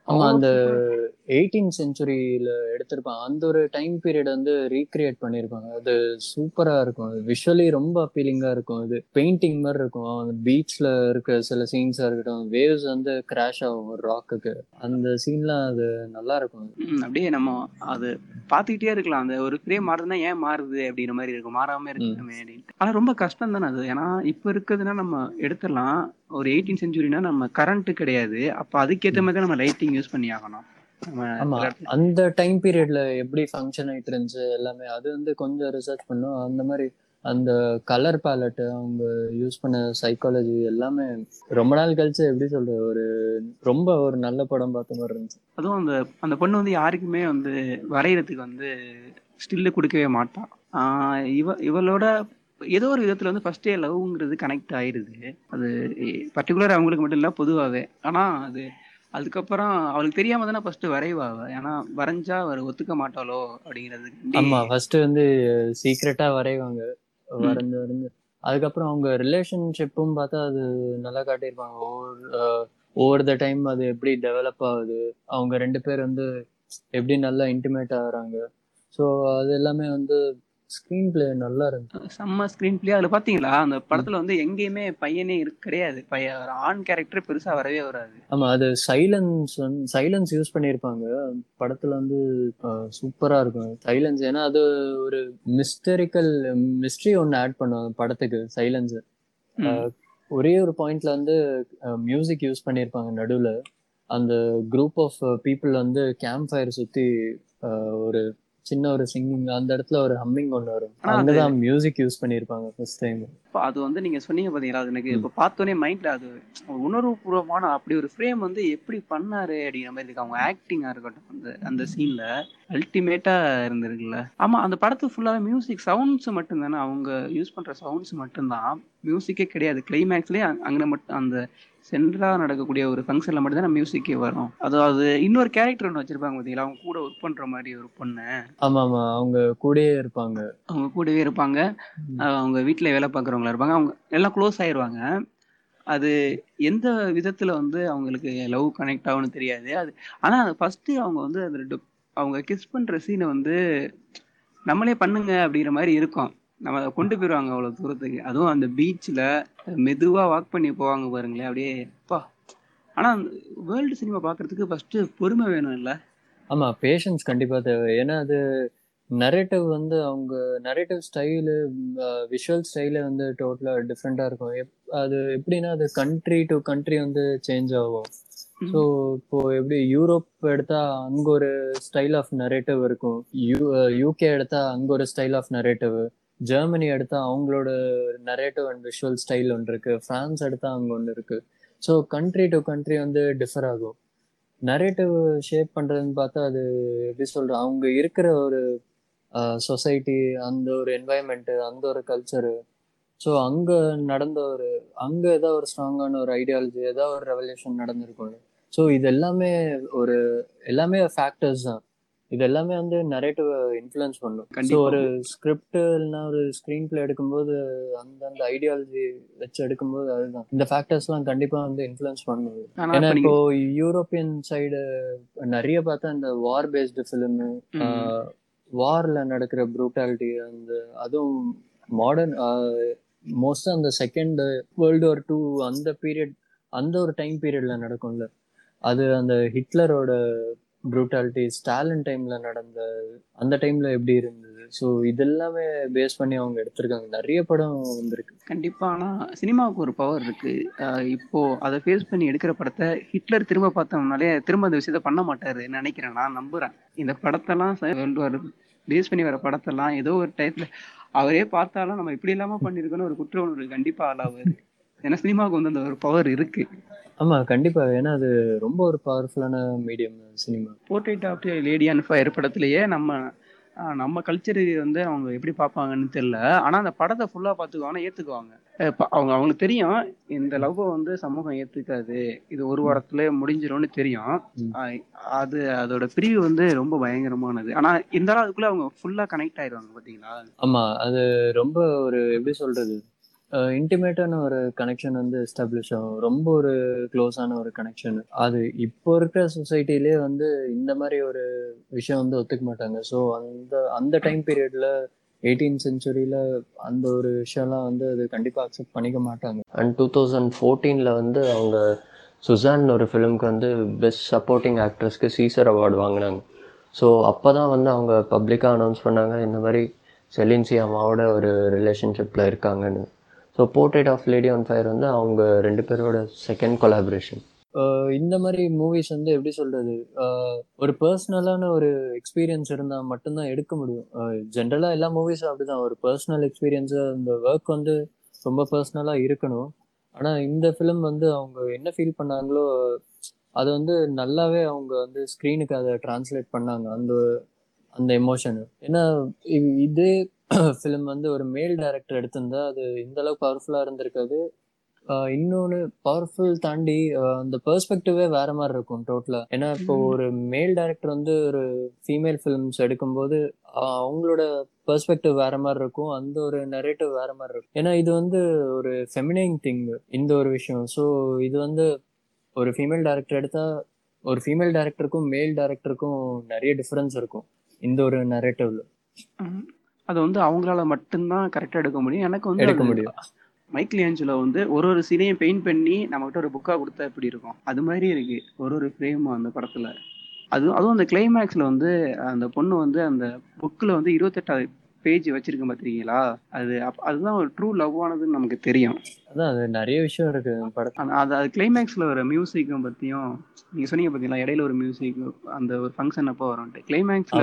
ஆமா அந்த எயிட்டீன் செஞ்சுரியில எடுத்திருப்பாங்க. அந்த ஒரு டைம் பீரியட் வந்து ரீக்ரியேட் பண்ணியிருப்பாங்க. அது சூப்பரா இருக்கும். விஷுவலி ரொம்ப அப்பீலிங்கா இருக்கும். இது பெயிண்டிங் மாதிரி இருக்கும். அந்த பீச்ல இருக்க சில சீன்ஸா இருக்கட்டும். வேவ்ஸ் வந்து கிராஷ் ஆகும் ஒரு ராக்குக்கு அந்த சீன்லாம் அது நல்லா இருக்கும். அப்படியே நம்ம அது பார்த்துக்கிட்டே இருக்கலாம். அந்த ஒரு ஃப்ரேம் மாறுதுன்னா ஏன் மாறுது அப்படிங்கிற மாதிரி இருக்கும். மாறாம அப்படின்ட்டு ஆனா ரொம்ப கஷ்டம் தானே அது. ஏன்னா இப்போ இருக்குதுன்னா நம்ம எடுத்துடலாம். ஒரு எயிட்டீன் செஞ்சுரினா நம்ம கரண்ட் கிடையாது. அப்போ அதுக்கேற்ற மாதிரி தான் நம்ம லைட்டிங் யூஸ் பண்ணி ஆகணும். நம்ம ஆமா அந்த டைம் பீரியட்ல எப்படி ஃபங்க்ஷன் ஆயிட்டு இருந்துச்சு எல்லாமே அது வந்து கொஞ்சம் ரிசர்ச் பண்ணும். அந்த மாதிரி அந்த கலர் பேலட் அவங்க யூஸ் பண்ண சைக்காலஜி எல்லாமே ரொம்ப நாள் கழிச்சு எப்படி சொல்றது ஒரு ரொம்ப ஒரு நல்ல படம் பார்த்த மாதிரி இருந்துச்சு. அதுவும் அந்த அந்த பொண்ணு வந்து யாருக்குமே வந்து வரைகிறதுக்கு வந்து ஸ்டில்லு கொடுக்கவே மாட்டான் இவ இவளோட ஏதோ ஒரு விதத்துல வந்து ஃபர்ஸ்டே லவ்ங்கிறது கனெக்ட் ஆயிருது. அது பர்டிகுலர் அவங்களுக்கு மட்டும் இல்ல பொதுவாகவே ஆனா அது அதுக்கப்புறம் அவளுக்கு தெரியாம தானே ஃபர்ஸ்ட் வரைவா அவ ஏன்னா வரைஞ்சா அவர் ஒத்துக்க மாட்டாளோ அப்படிங்கிறது. ஆமா ஃபர்ஸ்ட் வந்து சீக்ரெட்டா வரைவாங்க. வரைஞ்சு வரைஞ்சு அதுக்கப்புறம் அவங்க ரிலேஷன்ஷிப்பும் பார்த்தா அது நல்லா காட்டியிருப்பாங்க. ஒவ்வொரு ஒவ்வொரு த டைம் அது எப்படி டெவலப் ஆகுது. அவங்க ரெண்டு பேர் வந்து எப்படி நல்லா இன்டிமேட் ஆகுறாங்க. ஸோ அது எல்லாமே வந்து ஸ்க்ரீன் பிளே நல்லா இருந்துச்சு செம்ம ஸ்க்ரீன் பிளே அதுல பாத்தீங்களா? அந்த படத்துல வந்து எங்கேயுமே பையனே இருக்கு கிடையாது. பையன் ஒரு ஆண் கேரக்டர் பெருசா வரவே வராது. ஆமா அது சைலன்ஸ் வந்து சைலன்ஸ் யூஸ் பண்ணியிருப்பாங்க. படத்துல வந்து சூப்பரா இருக்கும். சைலன்ஸ் ஏன்னா அது ஒரு மிஸ்டரிக்கல் மிஸ்ட்ரி ஒன்னு ஆட் பண்ணுவாங்க படத்துக்கு சைலன்ஸ். ஒரே ஒரு பாயிண்ட்ல வந்து மியூசிக் யூஸ் பண்ணியிருப்பாங்க நடுவுல. அந்த குரூப் ஆஃப் பீப்புள் வந்து கேம்ப் ஃபயர் அஹ், ஒரு சின்ன ஒரு சிங்கிங் அந்த இடத்துல ஒரு ஹம்மிங் ஒன்று வரும். அங்கதான் மியூசிக் யூஸ் பண்ணியிருப்பாங்க ஃபர்ஸ்ட் டைம் அது வந்து நீங்க சொன்னீங்க பாத்தீங்களா அது எனக்கு. இப்ப பார்த்தோன்னே மைண்ட்ல அது உணர்வுபூர்வமான அப்படி ஒரு ஃப்ரேம் வந்து எப்படி பண்ணாரு அப்படிங்கிற மாதிரி இருக்கு. அவங்க ஆக்டிங்கா இருக்கட்டும் அந்த அந்த சீன்ல அல்டிமேட்டா இருந்திருக்குல்ல. ஆமா அந்த படத்து ஃபுல்லாவே மியூசிக் சவுண்ட்ஸ் மட்டும் தானே அவங்க யூஸ் பண்ற சவுண்ட்ஸ் மட்டும்தான். மியூசிக்கே கிடையாது. கிளைமேக்ஸ்லயே அங்கே மட்டும் அந்த சென்ட்ரலா நடக்கக்கூடிய ஒரு ஃபங்க்ஷன்ல மட்டும் தான் மியூசிக்கே வரும் அதாவது இன்னொரு கேரக்டர் ஒன்று வச்சிருப்பாங்க பாத்தீங்களா அவங்க கூட ஒர்க் பண்ற மாதிரி ஒரு பொண்ணு. ஆமா ஆமா. அவங்க கூடயே இருப்பாங்க. அவங்க கூடவே இருப்பாங்க. அவங்க வீட்டில் வேலை பார்க்குறவங்களா இருப்பாங்க. அவங்க எல்லாம் க்ளோஸ் ஆயிடுவாங்க அது எந்த விதத்தில் வந்து அவங்களுக்கு லவ் கனெக்ட் ஆகும்னு தெரியாது. அது ஆனால் ஃபஸ்ட்டு அவங்க வந்து ரெண்டு அவங்க கிஸ் பண்ணுற சீனை வந்து நம்மளே பண்ணுங்க அப்படிங்கிற மாதிரி இருக்கும். நம்ம அதை கொண்டு போயிடுவாங்க அவ்வளோ தூரத்துக்கு. அதுவும் அந்த பீச்சில் மெதுவாக வாக் பண்ணி போவாங்க பாருங்களேன் அப்படியே அப்பா. ஆனால் வேர்ல்டு சினிமா பார்க்குறதுக்கு ஃபஸ்ட்டு பொறுமை வேணும் இல்லை ஆமாம் பேஷன்ஸ் கண்டிப்பாக தேவை. ஏன்னா அது நரேட்டிவ் வந்து அவங்க நரேட்டிவ் ஸ்டைலு விஷுவல் ஸ்டைலே வந்து டோட்டலாக டிஃப்ரெண்ட்டாக இருக்கும். எப்- அது எப்படின்னா அது கண்ட்ரி டு கண்ட்ரி வந்து சேஞ்ச் ஆகும். ஸோ இப்போ எப்படி யூரோப் எடுத்தா அங்க ஒரு ஸ்டைல் ஆஃப் நரேட்டிவ் இருக்கும். யூ யூகே எடுத்தா அங்க ஒரு ஸ்டைல் ஆஃப் நரேட்டிவ் ஜெர்மனி எடுத்தா அவங்களோட நரேட்டிவ் அண்ட் விஷுவல் ஸ்டைல் ஒன்று இருக்கு. ஃப்ரான்ஸ் எடுத்தா அங்கே ஒன்று இருக்கு. ஸோ கண்ட்ரி டு கண்ட்ரி வந்து டிஃபர் ஆகும். நரேட்டிவ் ஷேப் பண்ணுறதுன்னு பார்த்தா அது எப்படி சொல்கிற அவங்க இருக்கிற ஒரு சொசைட்டி அந்த ஒரு என்வாயன்மெண்ட்டு அந்த ஒரு கல்ச்சரு ஸோ அங்கே நடந்த ஒரு அங்கே ஏதோ ஒரு ஸ்ட்ராங்கான ஒரு ஐடியாலஜி ஏதோ ஒரு ரெவல்யூஷன் நடந்திருக்கும் ஸோ இது எல்லாமே ஒரு எல்லாமே ஃபேக்டர்ஸ் தான். இது எல்லாமே வந்து நரேட்டிவ் இன்ஃப்ளூயன்ஸ் பண்ணும் ஸோ கண்டிப்பா. ஒரு ஸ்கிரிப்ட் இல்லைன்னா ஒரு ஸ்க்ரீன் பிளே எடுக்கும்போது அந்தந்த ஐடியாலஜி வச்சு எடுக்கும்போது அதுதான் இந்த ஃபேக்டர்ஸ்லாம் கண்டிப்பா வந்து இன்ஃப்ளூயன்ஸ் பண்ணுது ஆனா ஏன்னா இப்ப யூரோப்பியன் சைடு நிறைய பார்த்தா இந்த வார் பேஸ்டு ஃபிலிம். வார்ல நடக்கிற ப்ரூட்டாலிட்டி அந்த அதுவும் மாடர்ன் மோஸ்டா அந்த செகண்ட் வேர்ல்டு வார் டூ அந்த பீரியட் அந்த ஒரு டைம் பீரியட்ல நடக்கும்ல அது அந்த ஹிட்லரோட ப்ரூட்டாலிட்டி ஸ்டாலின் டைம்ல நடந்த அந்த டைம்ல எப்படி இருந்தது? ஸோ இதெல்லாமே பேஸ் பண்ணி அவங்க எடுத்திருக்காங்க. நிறைய படம் வந்திருக்கு. கண்டிப்பா. ஆனா சினிமாவுக்கு ஒரு பவர் இருக்கு. இப்போ அதை ஃபேஸ் பண்ணி எடுக்கிற படத்தை ஹிட்லர் திரும்ப பார்த்தோம்னாலே திரும்ப அந்த விஷயத்த பண்ண மாட்டாரு. நினைக்கிறேன். நான் நம்புறேன். இந்த படத்தெல்லாம் வேர்ல்டு வார் பேஸ் பண்ணி வர படத்தெல்லாம் ஏதோ ஒரு டைத்துல அவரே பார்த்தாலும் நம்ம இப்படி இல்லாம பண்ணிருக்கோன்னு ஒரு குற்ற உணர்வு கண்டிப்பா ஆளாவாரு. ஏன்னா சினிமாவுக்கு வந்து அந்த ஒரு பவர் இருக்கு. ஆமா கண்டிப்பா. ஏன்னா அது ரொம்ப ஒரு பவர்ஃபுல்லான medium cinema. Portrait of lady and fire படத்துலயே நம்ம நம்ம கல்ச்சர் வந்து அவங்க எப்படி பார்ப்பாங்கன்னு தெரியல. ஆனா அந்த படத்தை ஃபுல்லா பார்த்துக்குவாங்க ஏத்துக்குவாங்க. அவங்க அவங்களுக்கு தெரியும் இந்த லவ்வை வந்து சமூகம் ஏத்துக்காது. இது ஒரு வாரத்துல முடிஞ்சிரும்னு தெரியும். அது அதோட பிரிவு வந்து ரொம்ப பயங்கரமானது. ஆனா இந்த அதுக்குள்ள அவங்க ஃபுல்லா கனெக்ட் ஆயிடுவாங்க பாத்தீங்களா? ஆமா அது ரொம்ப ஒரு எப்படி சொல்றது? இன்டிமேட்டான ஒரு கனெக்ஷன் வந்து எஸ்டாப்ளிஷ் ஆகும். ரொம்ப ஒரு க்ளோஸான ஒரு கனெக்ஷன் அது இப்போ இருக்கிற சொசைட்டிலே வந்து இந்த மாதிரி ஒரு விஷயம் வந்து ஒத்துக்க மாட்டாங்க. ஸோ அந்த அந்த டைம் பீரியட்ல எயிட்டீன் செஞ்சுரியில் அந்த ஒரு விஷயம்லாம் வந்து அது கண்டிப்பாக அக்செப்ட் பண்ணிக்க மாட்டாங்க. அண்ட் டூ தௌசண்ட் ஃபோர்டீனில் வந்து அவங்க சுசான் ஒரு ஃபிலிம்க்கு வந்து பெஸ்ட் சப்போர்ட்டிங் ஆக்ட்ரஸ்க்கு சீசர் அவார்டு வாங்கினாங்க. ஸோ அப்போ தான் வந்து அவங்க பப்ளிக்காக அனௌன்ஸ் பண்ணாங்க இந்த மாதிரி செலின்சி அம்மாவோட ஒரு ரிலேஷன்ஷிப்பில் இருக்காங்கன்னு. So portrait of lady on fire வந்து அவங்க ரெண்டு பேரோட செகண்ட் கொலாபரேஷன் இந்த மாதிரி மூவிஸ் வந்து எப்படி சொல்றது? ஒரு பர்சனலான ஒரு எக்ஸ்பீரியன்ஸ் இருந்தால் மட்டும்தான் எடுக்க முடியும். ஜென்ரலாக எல்லா மூவிஸும் அப்படிதான். ஒரு பர்சனல் எக்ஸ்பீரியன்ஸு அந்த ஒர்க் வந்து ரொம்ப பர்சனலாக இருக்கணும். ஆனால் இந்த ஃபிலிம் வந்து அவங்க என்ன ஃபீல் பண்ணாங்களோ அது வந்து நல்லாவே அவங்க வந்து ஸ்க்ரீனுக்கு அதை டிரான்ஸ்லேட் பண்ணாங்க. அந்த அந்த எமோஷனு ஏன்னா இது இதே ஃபிலிம் வந்து ஒரு மேல் டைரக்டர் எடுத்திருந்தா அது இந்த அளவுக்கு பவர்ஃபுல்லாக இருந்திருக்காது. ஆஹ் இன்னொன்னு பவர்ஃபுல் தாண்டி அந்த பெர்ஸ்பெக்டிவே வேற மாதிரி இருக்கும் டோட்டலா ஏன்னா இப்போ. ஒரு மேல் டைரக்டர் வந்து ஒரு ஃபீமேல் ஃபிலிம்ஸ் எடுக்கும்போது அவங்களோட பெர்ஸ்பெக்டிவ் வேற மாதிரி இருக்கும் அந்த ஒரு நரேட்டிவ் வேற மாதிரி இருக்கும். ஏன்னா இது வந்து ஒரு ஃபெமினைன் திங் இந்த ஒரு விஷயம். ஸோ இது வந்து ஒரு ஃபீமேல் டைரக்டர் எடுத்தா ஒரு ஃபீமேல் டைரக்டருக்கும் மேல் டைரக்டருக்கும் நிறைய டிஃபரன்ஸ் இருக்கும் இந்த ஒரு நரேட்டிவ்ல. அது வந்து அவங்களால மட்டும்தான் கரெக்டா எடுக்க முடியும். எனக்கு வந்து எடுக்க முடியும். மைக்கேல் ஏஞ்சலோ வந்து ஒரு ஒரு சீனையும் பெயிண்ட் பண்ணி நம்மகிட்ட ஒரு புக்கா கொடுத்தா எப்படி இருக்கும்? அது மாதிரி இருக்கு. ஒரு ஒரு ஃப்ரேமும் அந்த படத்துல. அது அதுவும் அந்த கிளைமேக்ஸ்ல வந்து அந்த பொண்ணு வந்து அந்த புக்கில் வந்து இருபத்தெட்டாவது பேஜ் வச்சிருக்க பார்த்திருக்கீங்களா அது அதுதான் ஒரு ட்ரூ லவ் ஆனதுன்னு நமக்கு தெரியும். அதான் அது நிறைய விஷயம் இருக்கு படத்துல. அது அது கிளைமேக்ஸ்ல வர மியூசிக்கும் பத்தியும் நீங்க சொன்னீங்க பார்த்தீங்களா இடையில ஒரு மியூசிக் அந்த ஒரு ஃபங்க்ஷன் அப்போ வரும்ட்டு கிளைமேக்ஸ்ல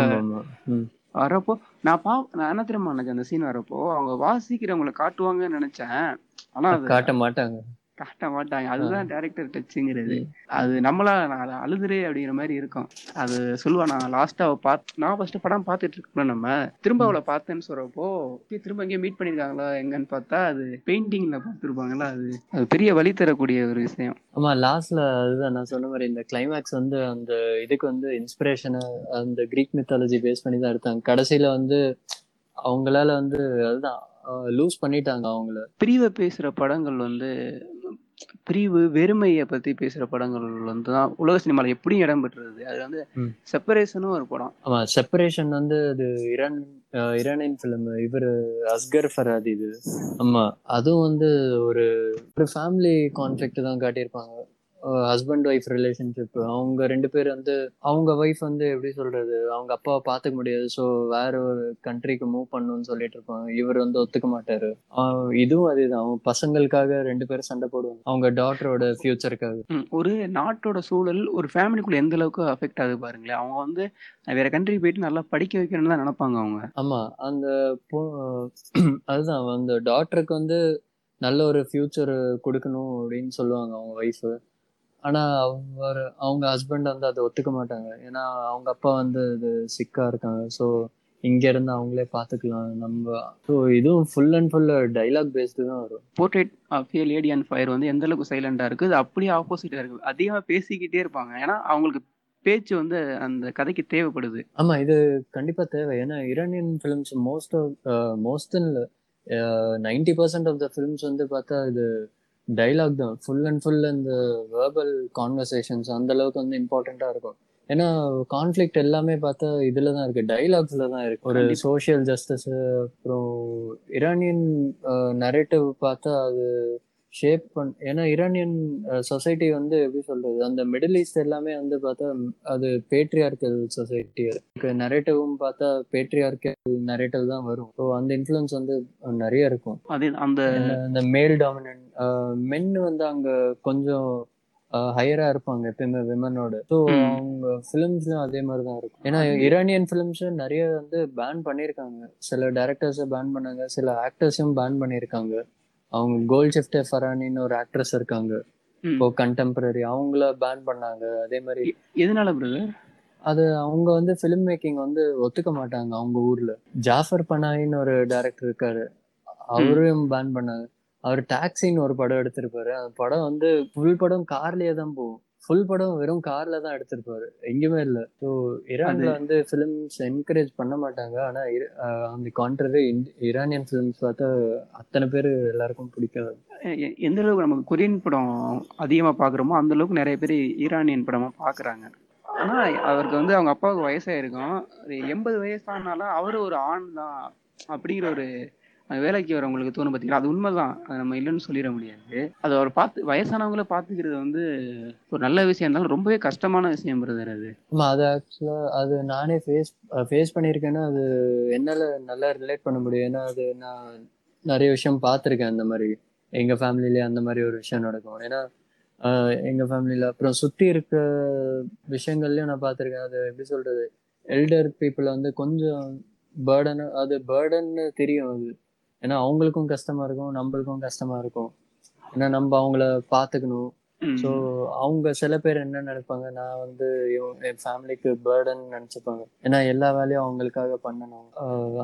வரப்போ நான் பா நான் என்ன தெரியுமா நினைச்சேன் அந்த சீன் வரப்போ? அவங்க வாசிக்கிறவங்களை காட்டுவாங்கன்னு நினைச்சேன். ஆனா காட்ட மாட்டாங்க. காட்ட மாட்டாங்க அதுதான் டேரக்டர் டச்சுங்கிறது. அது நம்மளா நான் அழுதுறே அப்படிங்கிற மாதிரி இருக்கும். அது சொல்லுவா நான் லாஸ்டா அவ பார்த்து நான் ஃபர்ஸ்ட் படம் பார்த்துட்டு இருக்கோம் நம்ம. திரும்ப அவளை பார்த்தேன்னு சொல்றப்போ "ஏய், திரும்ப எங்கேயும் மீட் பண்ணிருக்காங்களா எங்கன்னு பார்த்தா அது பெயிண்டிங்ல பார்த்துருப்பாங்களா அது. அது பெரிய வழி தரக்கூடிய ஒரு விஷயம். ஆமா லாஸ்ட்ல அதுதான் நான் சொன்ன மாதிரி இந்த கிளைமேக்ஸ் வந்து அந்த இதுக்கு வந்து இன்ஸ்பிரேஷனை அந்த கிரீக் மித்தாலஜி பேஸ் பண்ணி தான் எடுத்தாங்க. கடைசியில வந்து அவங்களால வந்து அதுதான் லூஸ் பண்ணிட்டாங்க அவங்கள. பிரிவை பேசுற படங்கள் வந்து பிரிவு வெறுமையை பத்தி பேசுற படங்கள் வந்து தான் உலக சினிமால எப்படியும் இடம் பெற்றுறது அது வந்து ம். செப்பரேஷனும் ஒரு படம். ஆமா செப்பரேஷன் வந்து அது இரான் அஹ் இரானியன் ஃபிலிம் இவர் அஸ்கர் ஃபராதி இது. ஆமா அதுவும் வந்து ஒரு ஒரு ஃபேமிலி கான்ஃபிளிக்ட் தான் காட்டியிருப்பாங்க. ஹஸ்பண்ட் ஒய்ஃப் ரிலேஷன்ஷிப் அவங்க ரெண்டு பேர் வந்து அவங்க ஒய்ஃப் வந்து எப்படி சொல்றது அவங்க அப்பாவை பார்த்துக்க முடியாது. ஸோ வேற ஒரு கண்ட்ரிக்கு மூவ் பண்ணணும்னு சொல்லிட்டு இருப்பாங்க. இவர் வந்து ஒத்துக்க மாட்டாரு. இதுவும் அதேதான். அவங்க பசங்களுக்காக ரெண்டு பேரும் சண்டை போடுவாங்க. அவங்க டாட்டரோட ஃபியூச்சருக்காக ஒரு நாட்டோட சூழல் ஒரு ஃபேமிலிக்குள்ள எந்த அளவுக்கு அஃபெக்ட் ஆகுது பாருங்களேன். அவங்க வந்து வேற கண்ட்ரி போயிட்டு நல்லா படிக்க வைக்கணும்னு தான் நினைப்பாங்க அவங்க. ஆமா. அந்த அதுதான். அந்த டாக்டருக்கு வந்து நல்ல ஒரு ஃபியூச்சர் கொடுக்கணும் அப்படின்னு சொல்லுவாங்க அவங்க ஒய்ஃபு ஆனா அவர் அவங்க ஹஸ்பண்ட் வந்து அதை ஒத்துக்க மாட்டாங்க. ஏன்னா அவங்க அப்பா வந்து இது சிக்கா இருக்காங்க. ஸோ இங்க இருந்து அவங்களே பாத்துக்கலாம். நம்ம ஸோ இதுவும் full and full dialogue based தான் வரும். Portrait of a lady and fire வந்து எந்த அளவுக்கு சைலண்டா இருக்கு அது அப்படியே ஆப்போசிட்டா இருக்கு. அதிகமா பேசிக்கிட்டே இருப்பாங்க. ஏன்னா அவங்களுக்கு பேச்சு வந்து அந்த கதைக்கு தேவைப்படுது. ஆமா இது கண்டிப்பா தேவை. ஏன்னா Iranian films most of most ninety percent of the films வந்து பார்த்தா இது டைலாக் தான். ஃபுல் அண்ட் ஃபுல் அந்த வேர்பல் கான்வர்சேஷன்ஸ் அந்த அளவுக்கு வந்து இம்பார்ட்டண்டா இருக்கும். ஏன்னா கான்ஃப்ளிக்ட் எல்லாமே பார்த்தா இதுல தான் இருக்கு. டைலாக்ஸ்ல தான் இருக்கு. ஒரு. சோஷியல் ஜஸ்டிஸ் அப்புறம் ஈரானியன் நரேட்டிவ் பார்த்தா அது ஷேப் பண் ஏன்னா ஈரானியன் சொசைட்டி வந்து எப்படி சொல்றது? அந்த மிடில் ஈஸ்ட் எல்லாமே வந்து பார்த்தா அது பேட்ரியார்கல் சொசைட்டி நரேட்டிவும் பார்த்தா பேட்ரியார்கல் நரேட்டிவ் தான் வரும். ஸோ அந்த இன்ஃப்ளூயன்ஸ் வந்து நிறைய இருக்கும். அது அந்த இந்த- மேல் டாமினன்ட் மென் வந்து அங்க கொஞ்சம் ஹையரா இருப்பாங்க எப்பயுமே விமனோட ஸோ. அவங்க ஃபிலிம்ஸ்லயும் அதே மாதிரி தான் இருக்கும். ஏன்னா ஈரானியன் ஃபிலிம்ஸ் நிறைய வந்து பேன் பண்ணியிருக்காங்க. சில டேரக்டர்ஸை பேன் பண்ணாங்க சில ஆக்டர்ஸையும் பேன் பண்ணியிருக்காங்க. அவங்க கோல் ஷிஃப்டே ஃபரானின்னு ஒரு ஆக்ட்ரஸ் இருக்காங்க. இப்போ கண்டெம்பரரி அவங்கள பேன் பண்ணாங்க. அதே மாதிரி எதனால பிரதர் அது அவங்க வந்து ஃபிலிம் மேக்கிங் வந்து ஒத்துக்க மாட்டாங்க அவங்க ஊர்ல. ஜாஃபர் பனாயின்னு ஒரு டைரக்டர் இருக்காரு. அவரையும் பேன் பண்ணாங்க. அவர் டாக்ஸின்னு ஒரு படம் எடுத்திருப்பாரு. அந்த படம் வந்து ஃபுல் படம் கார்லயே தான் போகும். ஃபுல் படம் வெறும் கார்ல தான் எடுத்திருப்பாரு. எங்கேயுமே இல்ல. ஸோ ஈரான்ல வந்து ஃபிலிம்ஸ் என்கரேஜ் பண்ண மாட்டாங்க. ஆனா அந்த கான்ட்ரரி ஈரானியன் ஃபிலிம்ஸ் பார்த்தா அத்தனை பேர் எல்லாருக்கும் பிடிக்காது. எந்த அளவுக்கு நமக்கு கொரியன் படம் அதிகமா பாக்குறோமோ அந்த அளவுக்கு நிறைய பேர் ஈரானியன் படமா பாக்குறாங்க ஆனா அவருக்கு வந்து அவங்க அப்பாவுக்கு வயசாயிருக்கும். எண்பது வயசானாலும் அவரு ஒரு ஆண் தான் அப்படிங்கிற ஒரு வேலைக்கு வரவங்களுக்கு தோணும் பார்த்தீங்களா அது உண்மைதான். அது நம்ம இல்லைன்னு சொல்லிட முடியாது. அது அவர் பார்த்து வயசானவங்கள பார்த்துக்கிறது வந்து ஒரு நல்ல விஷயம் இருந்தாலும் ரொம்பவே கஷ்டமான விஷயம் பிரதர் அது. ஆமா அது ஆக்சுவலாக அது நானே ஃபேஸ் ஃபேஸ் பண்ணியிருக்கேன்னா அது என்னால் நல்லா ரிலேட் பண்ண முடியும். ஏன்னா அது நான் நிறைய விஷயம் பார்த்துருக்கேன் அந்த மாதிரி. எங்க ஃபேமிலியிலே அந்த மாதிரி ஒரு விஷயம் நடக்கும். ஏன்னா எங்கள் எங்க ஃபேமிலியில அப்புறம் சுத்தி இருக்க விஷயங்கள்லயும் நான் பார்த்துருக்கேன். அது எப்படி சொல்றது? எல்டர் பீப்புள் வந்து கொஞ்சம் பேர்டன் அது பேர்டன்னு தெரியும் அது. ஏன்னா அவங்களுக்கும் கஷ்டமா இருக்கும் நம்மளுக்கும் கஷ்டமா இருக்கும். ஏன்னா நம்ம அவங்கள பார்த்துக்கணும். ஸோ அவங்க சில பேர் என்ன நினைப்பாங்க? நான் வந்து என் ஃபேமிலிக்கு பேர்டன் நினைச்சுப்பாங்க. ஏன்னா எல்லா வேலையும் அவங்களுக்காக பண்ணணும்.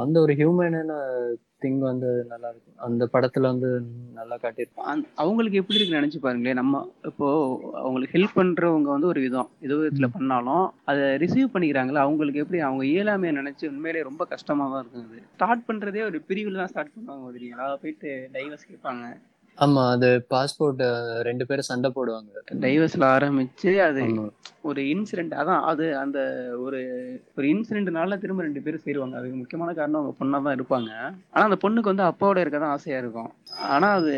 அந்த ஒரு ஹியூமனான திங் வந்து நல்லா இருக்கும். அந்த படத்துல வந்து நல்லா காட்டியிருப்பாங்க. அவங்களுக்கு எப்படி இருக்குன்னு நினைச்சு பாருங்களேன். நம்ம இப்போ அவங்களுக்கு ஹெல்ப் பண்றவங்க வந்து ஒரு விதம். ஏதோ விதத்துல பண்ணாலும் அதை ரிசீவ் பண்ணிக்கிறாங்களா அவங்களுக்கு எப்படி அவங்க இயலாமையை நினைச்சு உண்மையிலேயே ரொம்ப கஷ்டமா தான் இருக்குது ஸ்டார்ட் பண்றதே ஒரு பிரிவில் தான் ஸ்டார்ட் பண்ணுவாங்க தெரியுங்களா? போயிட்டு டைவர்ஸ் கேட்பாங்க. ஆமா அது பாஸ்போர்ட் ரெண்டு பேரும் சண்டை போடுவாங்க. டைவர்ஸ்ல ஆரம்பிச்சு அது ஒரு இன்சிடென்ட் அதான் அது அந்த ஒரு ஒரு இன்சிடென்ட்னால திரும்ப ரெண்டு பேரும் சேருவாங்க. அதுக்கு முக்கியமான காரணம் அவங்க பொண்ணா தான் இருப்பாங்க. ஆனா அந்த பொண்ணுக்கு வந்து அப்பாவோட இருக்க தான் ஆசையா இருக்கும். ஆனா அது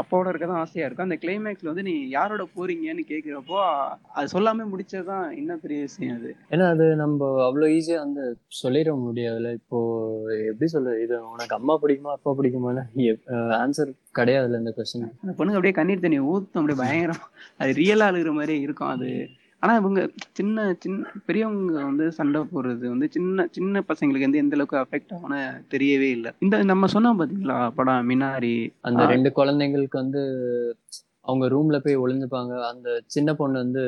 அப்பாவோட இருக்க தான் ஆசையா இருக்கும். அந்த கிளைமேக்ஸ்ல வந்து நீ யாரோட போறீங்கன்னு கேக்குறப்போ அது சொல்லாம முடிச்சதுதான் இன்னும் பெரிய விஷயம் அது. ஏன்னா அது நம்ம அவ்வளோ ஈஸியா வந்து சொல்லிட முடியாதுல்ல. இப்போ எப்படி சொல்றது? இது உனக்கு அம்மா பிடிக்குமா அப்பா பிடிக்குமான்னு ஆன்சர் கிடையாதுல்ல இந்த கொஸ்டின் அந்த பொண்ணுக்கு அப்படியே கண்ணீர் தண்ணி ஊத்தும் அப்படியே பயங்கரம். அது ரியலா இருக்கிற மாதிரியே இருக்கும் அது. ஆனா இவங்க சின்ன சின்ன பெரியவங்க வந்து சண்டை போடுறது வந்து சின்ன சின்ன பசங்களுக்கு வந்து எந்த அளவுக்கு அஃபெக்ட் ஆகும்னு தெரியவே இல்லை. இந்த நம்ம சொன்னோம் பாத்தீங்களா படம் மினாரி அந்த. ரெண்டு குழந்தைங்களுக்கு வந்து அவங்க ரூம்ல போய் ஒளிஞ்சுப்பாங்க. அந்த சின்ன பொண்ணு வந்து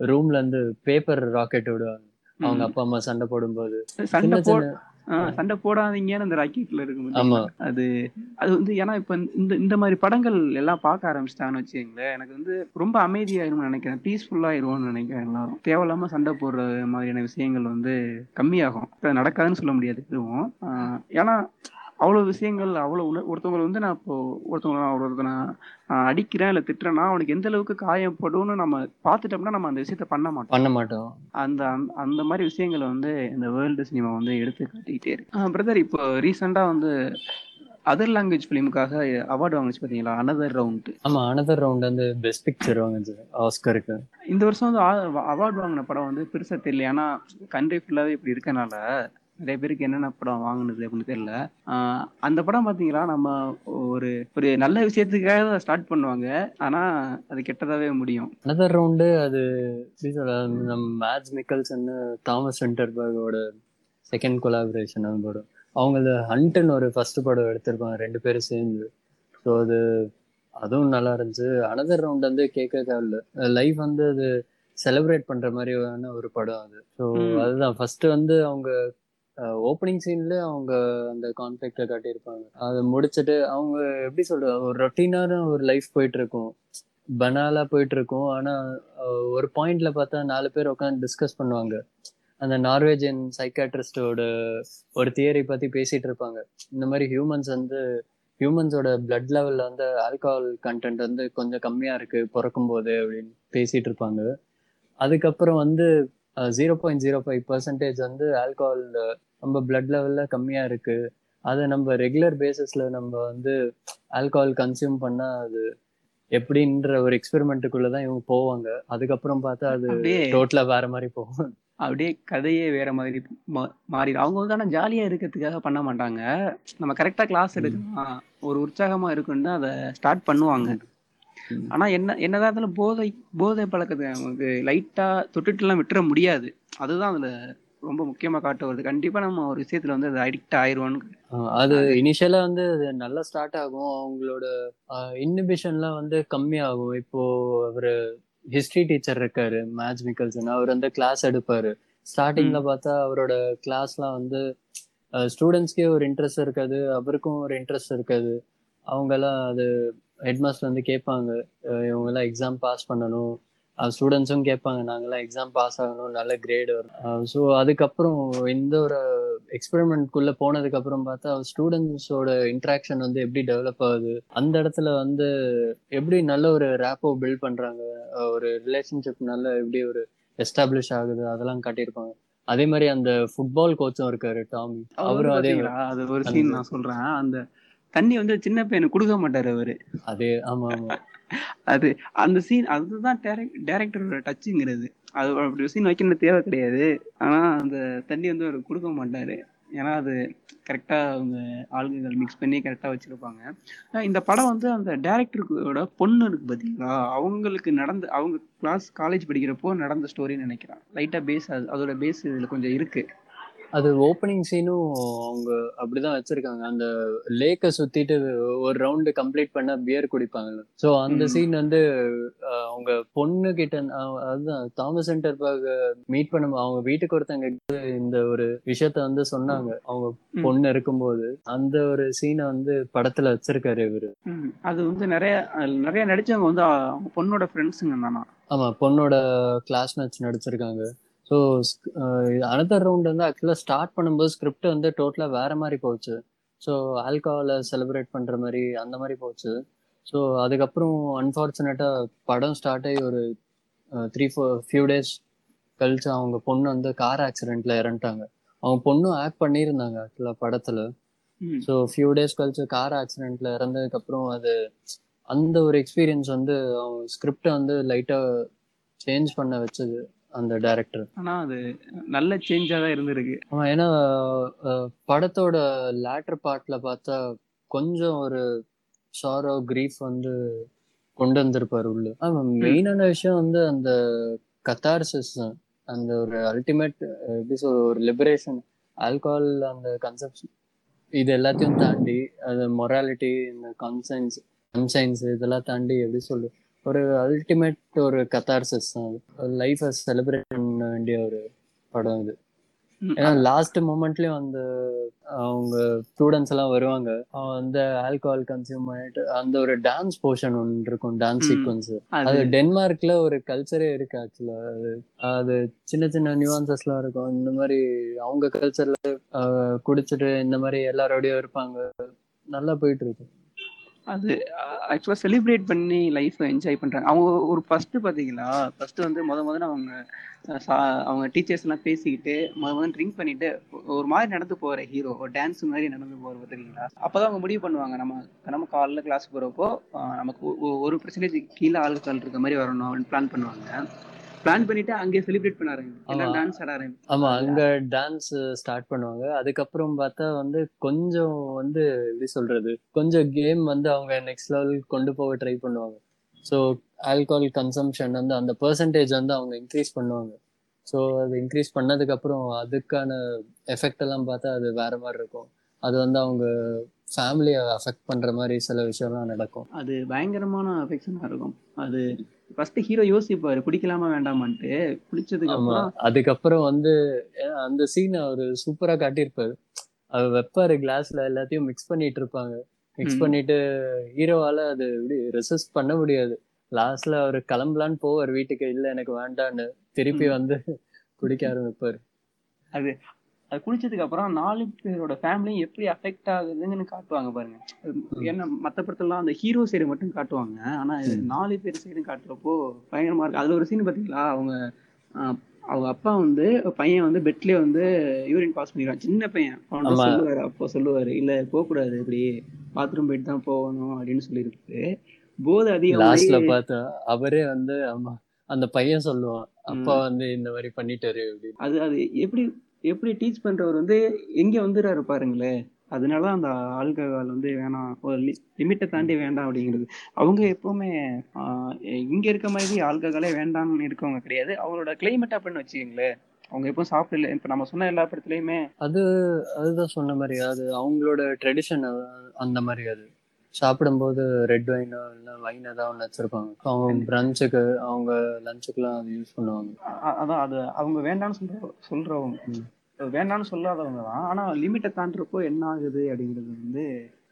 ரூம்ல இருந்து பேப்பர் ராக்கெட் விடுவாங்க. அவங்க அப்பா அம்மா சண்டை போடும்போது. சண்டை சண்டை போடாதீங்கன்னு அந்த ராக்கெட்ல இருக்கும் அது அது வந்து ஏன்னா இப்ப இந்த இந்த மாதிரி படங்கள் எல்லாம் பார்க்க ஆரம்பிச்சிட்டாங்கன்னு வச்சுக்கோங்களேன் எனக்கு வந்து ரொம்ப அமைதியாயிரும்னு நினைக்கிறேன். பீஸ்ஃபுல்லாயிரும்னு நினைக்கிறேன் எல்லாரும். தேவையில்லாம சண்டை போடுற மாதிரியான விஷயங்கள் வந்து கம்மியாகும். நடக்காதுன்னு சொல்ல முடியாது எதுவும் ஆஹ் ஏன்னா அவ்வளோ விஷயங்கள் அவ்வளோ உண ஒருத்தவங்களை வந்து நான் இப்போ ஒருத்தவங்களை நான் ஒருத்தனை ஆஹ் அடிக்கிறேன் இல்லை திட்டுறேன்னா அவனுக்கு எந்த அளவுக்கு காயப்படும்னு நம்ம பார்த்துட்டோம்னா நம்ம அந்த விஷயத்த பண்ண மாட்டோம். பண்ண மாட்டோம். அந்த அந்த- அந்த மாதிரி விஷயங்களை வந்து இந்த வேர்ல்டு சினிமா வந்து எடுத்து காட்டிக்கிட்டே இருக்கு. பிரதர் இப்போ ரீசெண்டாக வந்து அதர் லாங்குவேஜ் ஃபிலிமுக்காக அவார்டு வாங்குச்சு பார்த்தீங்களா அனதர் ரவுண்ட் ஆமா அனதர் ரவுண்ட் வந்து பெஸ்ட் பிக்சர் வாங்குச்சு ஆஸ்கருக்கு இந்த வருஷம் வந்து அவார்டு வாங்கின படம் வந்து பெருசாக தெரியல ஏன்னா கண்ட்ரி ஃபுல்லாகவே இப்படி இருக்கனால நிறைய பேருக்கு என்னென்ன படம் வாங்கினது அப்படின்னு தெரியல. அந்த படம் பார்த்தீங்களா நம்ம ஒரு ஒரு நல்ல விஷயத்துக்காக ஸ்டார்ட் பண்ணுவாங்க. ஆனால் அது கெட்டதாகவே முடியும். அனதர் ரவுண்டு அது நம்ம மேட்ச் மிக்கல்சன் தாமஸ் சென்டர்பர்கோட செகண்ட் கொலாபரேஷன் படம். அவங்க ஹண்ட்னு ஒரு ஃபர்ஸ்ட் படம் எடுத்திருப்பாங்க ரெண்டு பேரும் சேர்ந்து. ஸோ அது அதுவும் நல்லா இருந்துச்சு. அனதர் ரவுண்ட் வந்து கேட்க தேவையில்ல லைஃப் வந்து அது செலிப்ரேட் பண்ற மாதிரியான ஒரு படம் அது. ஸோ. அதுதான். ஃபர்ஸ்ட் வந்து அவங்க ஓப்பனிங் சீன்ல அவங்க அந்த கான்ஃபிளிக்ட காட்டியிருப்பாங்க. அதை முடிச்சுட்டு அவங்க எப்படி சொல்ற ஒரு ரொட்டீனான ஒரு லைஃப் போயிட்டு இருக்கும் பனாலா போயிட்டு இருக்கும் ஆனா ஒரு பாயிண்ட்ல பார்த்தா நாலு பேர் உட்காந்து டிஸ்கஸ் பண்ணுவாங்க. அந்த நார்வேஜியன் சைக்காட்ரிஸ்டோட ஒரு தியரி பத்தி பேசிட்டு இருப்பாங்க இந்த மாதிரி ஹியூமன்ஸ் வந்து ஹியூமன்ஸோட பிளட் லெவல்ல வந்து ஆல்கஹால் கண்டென்ட் வந்து கொஞ்சம் கம்மியா இருக்கு பிறக்கும் போது அப்படின்னு பேசிட்டு இருப்பாங்க அதுக்கப்புறம் வந்து zero point zero five percentage வந்து ஆல்கஹால் நம்ம பிளட் லெவல்ல கம்மியா இருக்கு. அதை நம்ம ரெகுலர் பேசிஸ்ல நம்ம வந்து ஆல்கஹால் கன்சியூம் பண்ணா அது எப்படின்ற ஒரு எக்ஸ்பெரிமெண்ட்டுக்குள்ள தான் இவங்க போவாங்க. அதுக்கப்புறம் பார்த்தா அது அப்படியே டோட்டலா வேற மாதிரி போகும். அப்படியே கதையே வேற மாதிரி மா- மாறிடும். அவங்க வந்து ஆனால் ஜாலியாக இருக்கிறதுக்காக பண்ண மாட்டாங்க. நம்ம கரெக்டாக கிளாஸ் எடுக்கலாம் ஒரு உற்சாகமாக இருக்குன்னு அதை ஸ்டார்ட் பண்ணுவாங்க. ம். ஆனால் என்ன என்னதான் இருந்தாலும் போதை போதை பழக்கத்தை நமக்கு லைட்டாக தொட்டுட்டுலாம் விட்டுற முடியாது. அதுதான் அதில் ரொம்ப முக்கியமாக காட்ட வருது. கண்டிப்பாக நம்ம ஒரு விஷயத்தில் வந்து அது அடிக்ட் ஆயிடுவோன்னு அது இனிஷியலா வந்து அது நல்லா ஸ்டார்ட் ஆகும். அவங்களோட இன்னிபிஷன்லாம் வந்து கம்மியாகும். இப்போ அவரு ஹிஸ்டரி டீச்சர் இருக்காரு மேத்ஸ் மிக்கல்சன் அவர் வந்து கிளாஸ் எடுப்பாரு. ஸ்டார்டிங்ல பார்த்தா அவரோட கிளாஸ்லாம் வந்து ஸ்டூடெண்ட்ஸ்க்கே ஒரு இன்ட்ரெஸ்ட் இருக்காது. அவருக்கும் ஒரு இன்ட்ரெஸ்ட் இருக்காது. அவங்கெல்லாம் அது ஹெட்மாஸ்டர் வந்து கேட்பாங்க. இவங்கெல்லாம் எக்ஸாம் பாஸ் பண்ணணும். ஸ்டூடெண்ட்ஸும் கேட்பாங்க. நாங்கெல்லாம் எக்ஸாம் பாஸ் ஆகணும் நல்ல கிரேட் வரும். ஸோ அதுக்கப்புறம் இந்த ஒரு எக்ஸ்பெரிமெண்ட்குள்ள போனதுக்கு அப்புறம் பார்த்தா ஸ்டூடெண்ட்ஸோட இன்ட்ராக்ஷன் வந்து எப்படி டெவலப் ஆகுது? அந்த இடத்துல வந்து எப்படி நல்ல ஒரு ரேப்போ பில்ட் பண்றாங்க? அஹ் ஒரு ரிலேஷன்ஷிப் நல்ல எப்படி ஒரு எஸ்டாப்ளிஷ் ஆகுது? அதெல்லாம் காட்டியிருப்பாங்க. அதே மாதிரி அந்த ஃபுட்பால் கோச்சும் இருக்காரு டாமி. அவரும் அதே? அது ஒரு சீன் நான் சொல்றேன். அந்த தண்ணி வந்து சின்ன பையனுக்கு கொடுக்க மாட்டாரு அவரு. அதே ஆமா ஆமா. அது அந்த சீன் அதுதான் டேரக்டரோட டச்சுங்கிறது அது அப்படி ஒரு சீன் வைக்கணும் தேவை கிடையாது. ஆனா அந்த தண்ணி வந்து அவர் கொடுக்க மாட்டாரு. ஏன்னா அது கரெக்டா அவங்க ஆளுங்கள் மிக்ஸ் பண்ணி கரெக்டா வச்சிருப்பாங்க. இந்த படம் வந்து அந்த டேரக்டருக்கோட பொண்ணு இருக்கு பாத்தீங்களா அவங்களுக்கு நடந்த அவங்க கிளாஸ் காலேஜ் படிக்கிறப்போ நடந்த ஸ்டோரின்னு நினைக்கிறேன். லைட்டா பேஸ் அதோட பேஸ் இதுல கொஞ்சம் இருக்கு. அது ஓப்பனிங் சீனும் அவங்க அப்படிதான் வச்சிருக்காங்க அந்த லேக்கை சுத்திட்டு ஒரு ரவுண்டு கம்ப்ளீட் பண்ணா பியர் குடிப்பாங்கல்ல சோ அந்த. சீன் வந்து அவங்க பொண்ணு கிட்ட அதுதான் தாமஸ் சென்டர் மீட் பண்ண அவங்க வீட்டுக்கு ஒருத்தங்க இந்த ஒரு விஷயத்த வந்து சொன்னாங்க அவங்க. பொண்ணு இருக்கும்போது அந்த ஒரு சீனை வந்து படத்துல வச்சிருக்காரு இவரு. அது வந்து நிறைய நிறைய நடிச்சவங்க வந்து அவங்க பொண்ணோட ஃப்ரெண்ட்ஸுங்க தானா ஆமா பொண்ணோட கிளாஸ்மேட்ஸ் நடிச்சிருக்காங்க ஸோ அனதர் ரவுண்ட் வந்து ஆக்சுவலாக ஸ்டார்ட் பண்ணும்போது ஸ்கிரிப்ட் வந்து டோட்டலாக வேற மாதிரி போச்சு. ஸோ ஆல்கஹாலை செலிப்ரேட் பண்ணுற மாதிரி அந்த மாதிரி போச்சு. ஸோ அதுக்கப்புறம் அன்ஃபார்ச்சுனேட்டாக படம் ஸ்டார்ட் ஆகி ஒரு த்ரீ ஃபோர் ஃபியூ டேஸ் கழிச்சு அவங்க பொண்ணு வந்து கார் ஆக்சிடென்ட்ல இறந்துட்டாங்க. அவங்க பொண்ணும் ஆக்ட் பண்ணியிருந்தாங்க ஆக்சுவலாக படத்தில். ஸோ ஃபியூ டேஸ் கழிச்சு கார் ஆக்சிடென்ட்ல இறந்ததுக்கப்புறம் அது அந்த ஒரு எக்ஸ்பீரியன்ஸ் வந்து அவங்க ஸ்கிரிப்டை வந்து லைட்டாக சேஞ்ச் பண்ண வச்சது. அந்த டைரக்டர் ஆனா அது நல்ல சேஞ்சா தான் இருந்திருக்கு. ஆமா ஏன்னா படத்தோட லேட்டர் பார்ட்ல பார்த்தா கொஞ்சம் ஒரு சாரோ கிரீஃப் வந்து கொண்டு வந்திருப்பாரு உள்ள. ஆமா மெயினான விஷயம் வந்து அந்த கத்தார்சிஸ் தான். அந்த ஒரு அல்டிமேட் எப்படி சொல்ற ஒரு லிபரேஷன் ஆல்கஹால் அந்த கன்செப்ஷன் இது எல்லாத்தையும் தாண்டி அது மொராலிட்டி இந்த கன்சைன்ஸ் கன்சைன்ஸ் இதெல்லாம் தாண்டி எப்படி சொல்லு ஒரு அல்டிமேட் ஒரு கத்தார்சிஸ் தான் அது. லைஃபை செலிப்ரேட் பண்ண வேண்டிய ஒரு படம் இது. ஏன்னா லாஸ்ட் மூமெண்ட்லயும் அந்த அவங்க ஸ்டூடெண்ட்ஸ் எல்லாம் வருவாங்க. அவன் வந்து ஆல்கஹால் கன்சியூம் பண்ணிட்டு அந்த ஒரு டான்ஸ் போர்ஷன் ஒன்று இருக்கும் டான்ஸ். சீக்வன்ஸ் அது டென்மார்க்ல ஒரு கல்ச்சரே இருக்கு ஆக்சுவலா அது அது சின்ன சின்ன நியூவான்சஸ்லாம் இருக்கும். இந்த மாதிரி அவங்க கல்ச்சர்ல குடிச்சிட்டு இந்த மாதிரி எல்லாரோடயும் இருப்பாங்க. நல்லா போயிட்டு இருக்கு. அது ஆக்சுவலாக செலிப்ரேட் பண்ணி லைஃப்பை என்ஜாய் பண்ணுறாங்க அவங்க ஒரு ஃபஸ்ட்டு பார்த்தீங்களா? ஃபஸ்ட்டு வந்து முத முதல்ல அவங்க சா அவங்க டீச்சர்ஸ்லாம் பேசிக்கிட்டு முத முதல்ல ட்ரிங்க் பண்ணிட்டு ஒரு மாதிரி நடந்து போகிற ஹீரோ ஒரு டான்ஸ் மாதிரி நடந்து போகிற பார்த்தீங்களா? அப்போ தான் அவங்க முடிவு பண்ணுவாங்க. நம்ம நம்ம காலைல கிளாஸ் போகிறப்போ நமக்கு ஒ- ஒரு பர்சன்டேஜ் கீழே ஆளுக்கால் இருக்க மாதிரி வரணும் அப்படின்னு பிளான் பண்ணுவாங்க. பிளான் பண்ணிட்டு அங்கேயே செலிப்ரேட் பண்ண ஆமா. டான்ஸ் ஆட ஆரம்பிக்கும் ஆமா அங்க டான்ஸ் ஸ்டார்ட் பண்ணுவாங்க. அதுக்கப்புறம் பார்த்தா வந்து கொஞ்சம் வந்து எப்படி சொல்றது? கொஞ்சம் கேம் வந்து அவங்க நெக்ஸ்ட் லெவல் கொண்டு போக ட்ரை பண்ணுவாங்க. ஸோ ஆல்கஹால் கன்சம்ஷன் வந்து அந்த பெர்சன்டேஜ் வந்து அவங்க இன்க்ரீஸ் பண்ணுவாங்க. ஸோ அது இன்க்ரீஸ் பண்ணதுக்கு அப்புறம் அதுக்கான எஃபெக்ட் எல்லாம் பார்த்தா அது வேற மாதிரி இருக்கும். அது வந்து அவங்க ஃபேமிலியை அஃபெக்ட் பண்ற மாதிரி சில விஷயம்லாம் நடக்கும். அது பயங்கரமான அஃபெக்ஷனாக இருக்கும். அது ஃபர்ஸ்ட் ஹீரோ யோசிப்பாரு பிடிக்கலாமா வேண்டாமான்ட்டு. பிடிச்சதுக்கு அப்புறம் அதுக்கப்புறம் வந்து அந்த சீன் அவரு சூப்பரா காட்டியிருப்பாரு. அவர் வைப்பாரு கிளாஸ்ல எல்லாத்தையும் மிக்ஸ் பண்ணிட்டு இருப்பாங்க. மிக்ஸ். பண்ணிட்டு ஹீரோவால அது இப்படி ரெசிஸ்ட் பண்ண முடியாது. லாஸ்ட்ல அவர் கிளம்பலான்னு போவார் வீட்டுக்கு இல்ல எனக்கு வேண்டான்னு. திருப்பி. வந்து குடிக்க ஆரம்பிப்பாரு. அது அது குடிச்சதுக்கு அப்புறம் நாலு பேரோட ஃபேமிலியும் எப்படி அஃபெக்ட் ஆகுதுன்னு காட்டுவாங்க பாருங்க. ஏன்னா மற்ற படத்துலலாம் அந்த ஹீரோ சைடு மட்டும் காட்டுவாங்க. ஆனா. நாலு பேர் சைடும் காட்டுறப்போ பயங்கரமா இருக்கு. அதுல ஒரு சீன் பாத்தீங்களா? அவங்க அவங்க அப்பா வந்து பையன் வந்து பெட்லயே வந்து யூரின் பாஸ் பண்ணிடுவான். சின்ன பையன். ஆமா. சொல்லுவாரு அப்போ சொல்லுவாரு இல்ல போகக்கூடாது இப்படி. பாத்ரூம் போயிட்டு தான் போகணும் அப்படின்னு சொல்லியிருப்பாரு போதை அதிகம் பார்த்தா அவரே வந்து ஆமா அந்த பையன் சொல்லுவான் அப்பா வந்து இந்த மாதிரி பண்ணிட்டாரு அது அது எப்படி எப்படி டீச் பண்றவர் வந்து எங்க வந்துடுறாரு பாருங்களேன் அதனால அந்த ஆல்கஹால் வந்து வேணாம். ஒரு லிமிட்டை தாண்டி வேண்டாம் அப்படிங்கிறது. அவங்க எப்பவுமே இங்க இருக்க மாதிரி ஆல்கஹாலே வேண்டாம்னு இருக்கவங்க கிடையாது. அவங்களோட கிளைமேட் அப்படின்னு வச்சுக்கோங்களேன். அவங்க எப்போ சாப்பிடல. இப்ப நம்ம சொன்ன எல்லா படத்துலயுமே அது அதுதான் சொன்ன மாதிரி. அது அவங்களோட ட்ரெடிஷன் அந்த மாதிரி அது. சாப்பிடும்போது ரெட் வைனோ இல்லை வைனை தான் ஒன்று வச்சிருப்பாங்க. அவங்க பிரஞ்சுக்கு அவங்க லஞ்சுக்குலாம் அது யூஸ் பண்ணுவாங்க. அதான் அது அவங்க வேண்டாம்னு சொல்ற சொல்றவங்க. வேண்டாம்னு சொல்லாதவங்க தான். ஆனா லிமிட்டை தாண்டுறப்போ என்ன ஆகுது அப்படிங்கிறது வந்து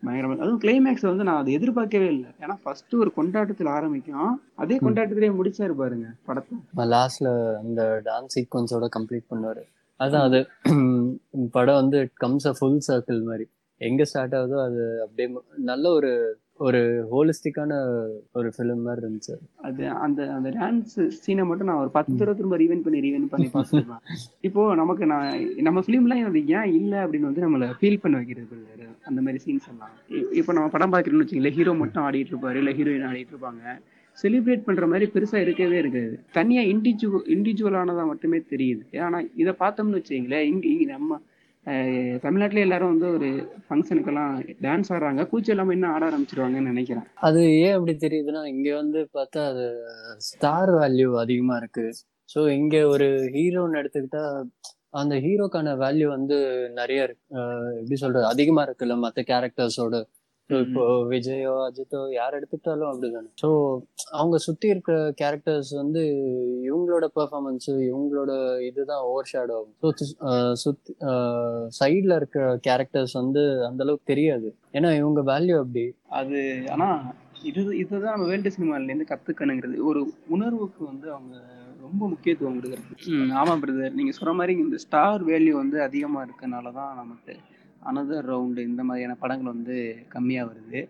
பயங்கரமா அதுவும் கிளைமேக்ஸ் வந்து நான் அதை எதிர்பார்க்கவே இல்லை. ஏன்னா ஃபர்ஸ்ட் ஒரு கொண்டாட்டத்துல ஆரம்பிக்கும். அதே கொண்டாட்டத்திலேயே முடிச்சாரு பாருங்க படத்தை. லாஸ்ட்ல அந்த டான்ஸ் சீக்வன்ஸோட கம்ப்ளீட் பண்ணுவாரு. அதான் அது படம் வந்து கம்ஸ் அ ஃபுல் சர்க்கிள் மாதிரி. எங்க ஸ்டார்ட் ஆகுதோ அது அப்படியே நல்ல ஒரு ஒரு ஹோலிஸ்டிக்கான ஒரு ஃபிலிம் மாதிரி இருந்துச்சு. அது அந்த அந்த டான்ஸ் சீனை மட்டும் நான் ஒரு பத்து தடவை திரும்ப ரீவென் பண்ணி ரீவென் பண்ணி பார்த்துருப்பேன் இப்போ நமக்கு நான் நம்ம ஃபிலிம்லாம் அது ஏன் இல்லை அப்படின்னு வந்து நம்மளை ஃபீல் பண்ண வைக்கிறது. அந்த மாதிரி சீன்ஸ் எல்லாம். இப்போ நம்ம படம் பார்க்குறோம்னு வச்சுங்களேன் ஹீரோ மட்டும் ஆடிட்டு இருப்பாரு இல்லை ஹீரோயின் ஆடிட்டு இருப்பாங்க. செலிப்ரேட் பண்ற மாதிரி பெருசா இருக்கவே இருக்காது. தனியா இண்டிவிஜுவல் இண்டிவிஜுவலானதா மட்டுமே தெரியுது. ஏன்னா இதை பார்த்தோம்னு வச்சுங்களேன் இங்க நம்ம தமிழ்நாட்டில் எல்லாரும் வந்து ஒரு ஃபங்க்ஷனுக்கெல்லாம் டான்ஸ் ஆடுறாங்க. கூச்சம் இல்லாமல் இன்னும் ஆட ஆரம்பிச்சிருவாங்கன்னு நினைக்கிறேன். அது ஏன் அப்படி தெரியுதுன்னா இங்கே வந்து பார்த்தா அது ஸ்டார் வேல்யூ அதிகமாக இருக்கு. ஸோ இங்கே ஒரு ஹீரோன்னு எடுத்துக்கிட்டா அந்த ஹீரோக்கான வேல்யூ வந்து நிறைய இருக்கு. எப்படி சொல்றது? அதிகமா இருக்குல்ல மற்ற கேரக்டர்ஸோட இப்போ விஜயோ அஜித்தோ யார் எடுத்துக்கிட்டாலும் அப்படிதானே. ஸோ அவங்க சுத்தி இருக்கிற கேரக்டர்ஸ் வந்து இவங்களோட பெர்ஃபார்மன்ஸ் இவங்களோட இதுதான் ஓவர் ஷேடோ ஆகும் ஸோ சுத்தி சைட்ல இருக்கிற கேரக்டர்ஸ் வந்து அந்த அளவுக்கு தெரியாது. ஏன்னா இவங்க வேல்யூ அப்படி. அது ஆனா இது இதுதான் நம்ம வேல்டு சினிமால இருந்து கத்துக்கணுங்கிறது. ஒரு உணர்வுக்கு வந்து அவங்க ரொம்ப முக்கியத்துவம் கொடுக்குறது. ஆமா பிரதர் நீங்க சொல்ற மாதிரி இந்த ஸ்டார் வேல்யூ வந்து அதிகமா இருக்கனால தான் நமக்கு அனதர் ரவுண்டு இந்த மாதிரியான படங்கள் வந்து கம்மியாக வருது.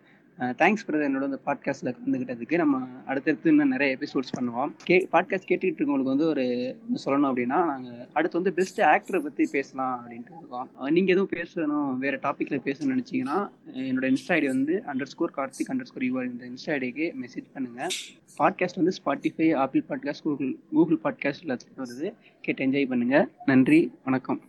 தேங்க்ஸ் பிரதர் என்னோட இந்த பாட்காஸ்ட்டில் கலந்துக்கிட்டதுக்கு நம்ம அடுத்தடுத்து இன்னும் நிறைய எபிசோட்ஸ் பண்ணுவோம். கே பாட்காஸ்ட் கேட்டுக்கிட்டு இருக்கவங்களுக்கு வந்து ஒரு சொல்லணும் அப்படின்னா நாங்கள் அடுத்து வந்து பெஸ்ட் ஆக்டரை பற்றி பேசலாம் அப்படின்ட்டு இருக்கோம். நீங்கள் எதுவும் பேசணும் வேறு டாப்பிக்கில் பேசணும்னு நினச்சிங்கன்னா என்னோட இன்ஸ்டா ஐடி வந்து underscore Karthik underscore you are இந்த இன்ஸ்டா ஐடிக்கு மெசேஜ் பண்ணுங்கள் பாட்காஸ்ட் வந்து Spotify Apple podcast Google Google podcast எல்லாத்துலையும் வருது. கேட்டு என்ஜாய் பண்ணுங்கள் நன்றி வணக்கம்.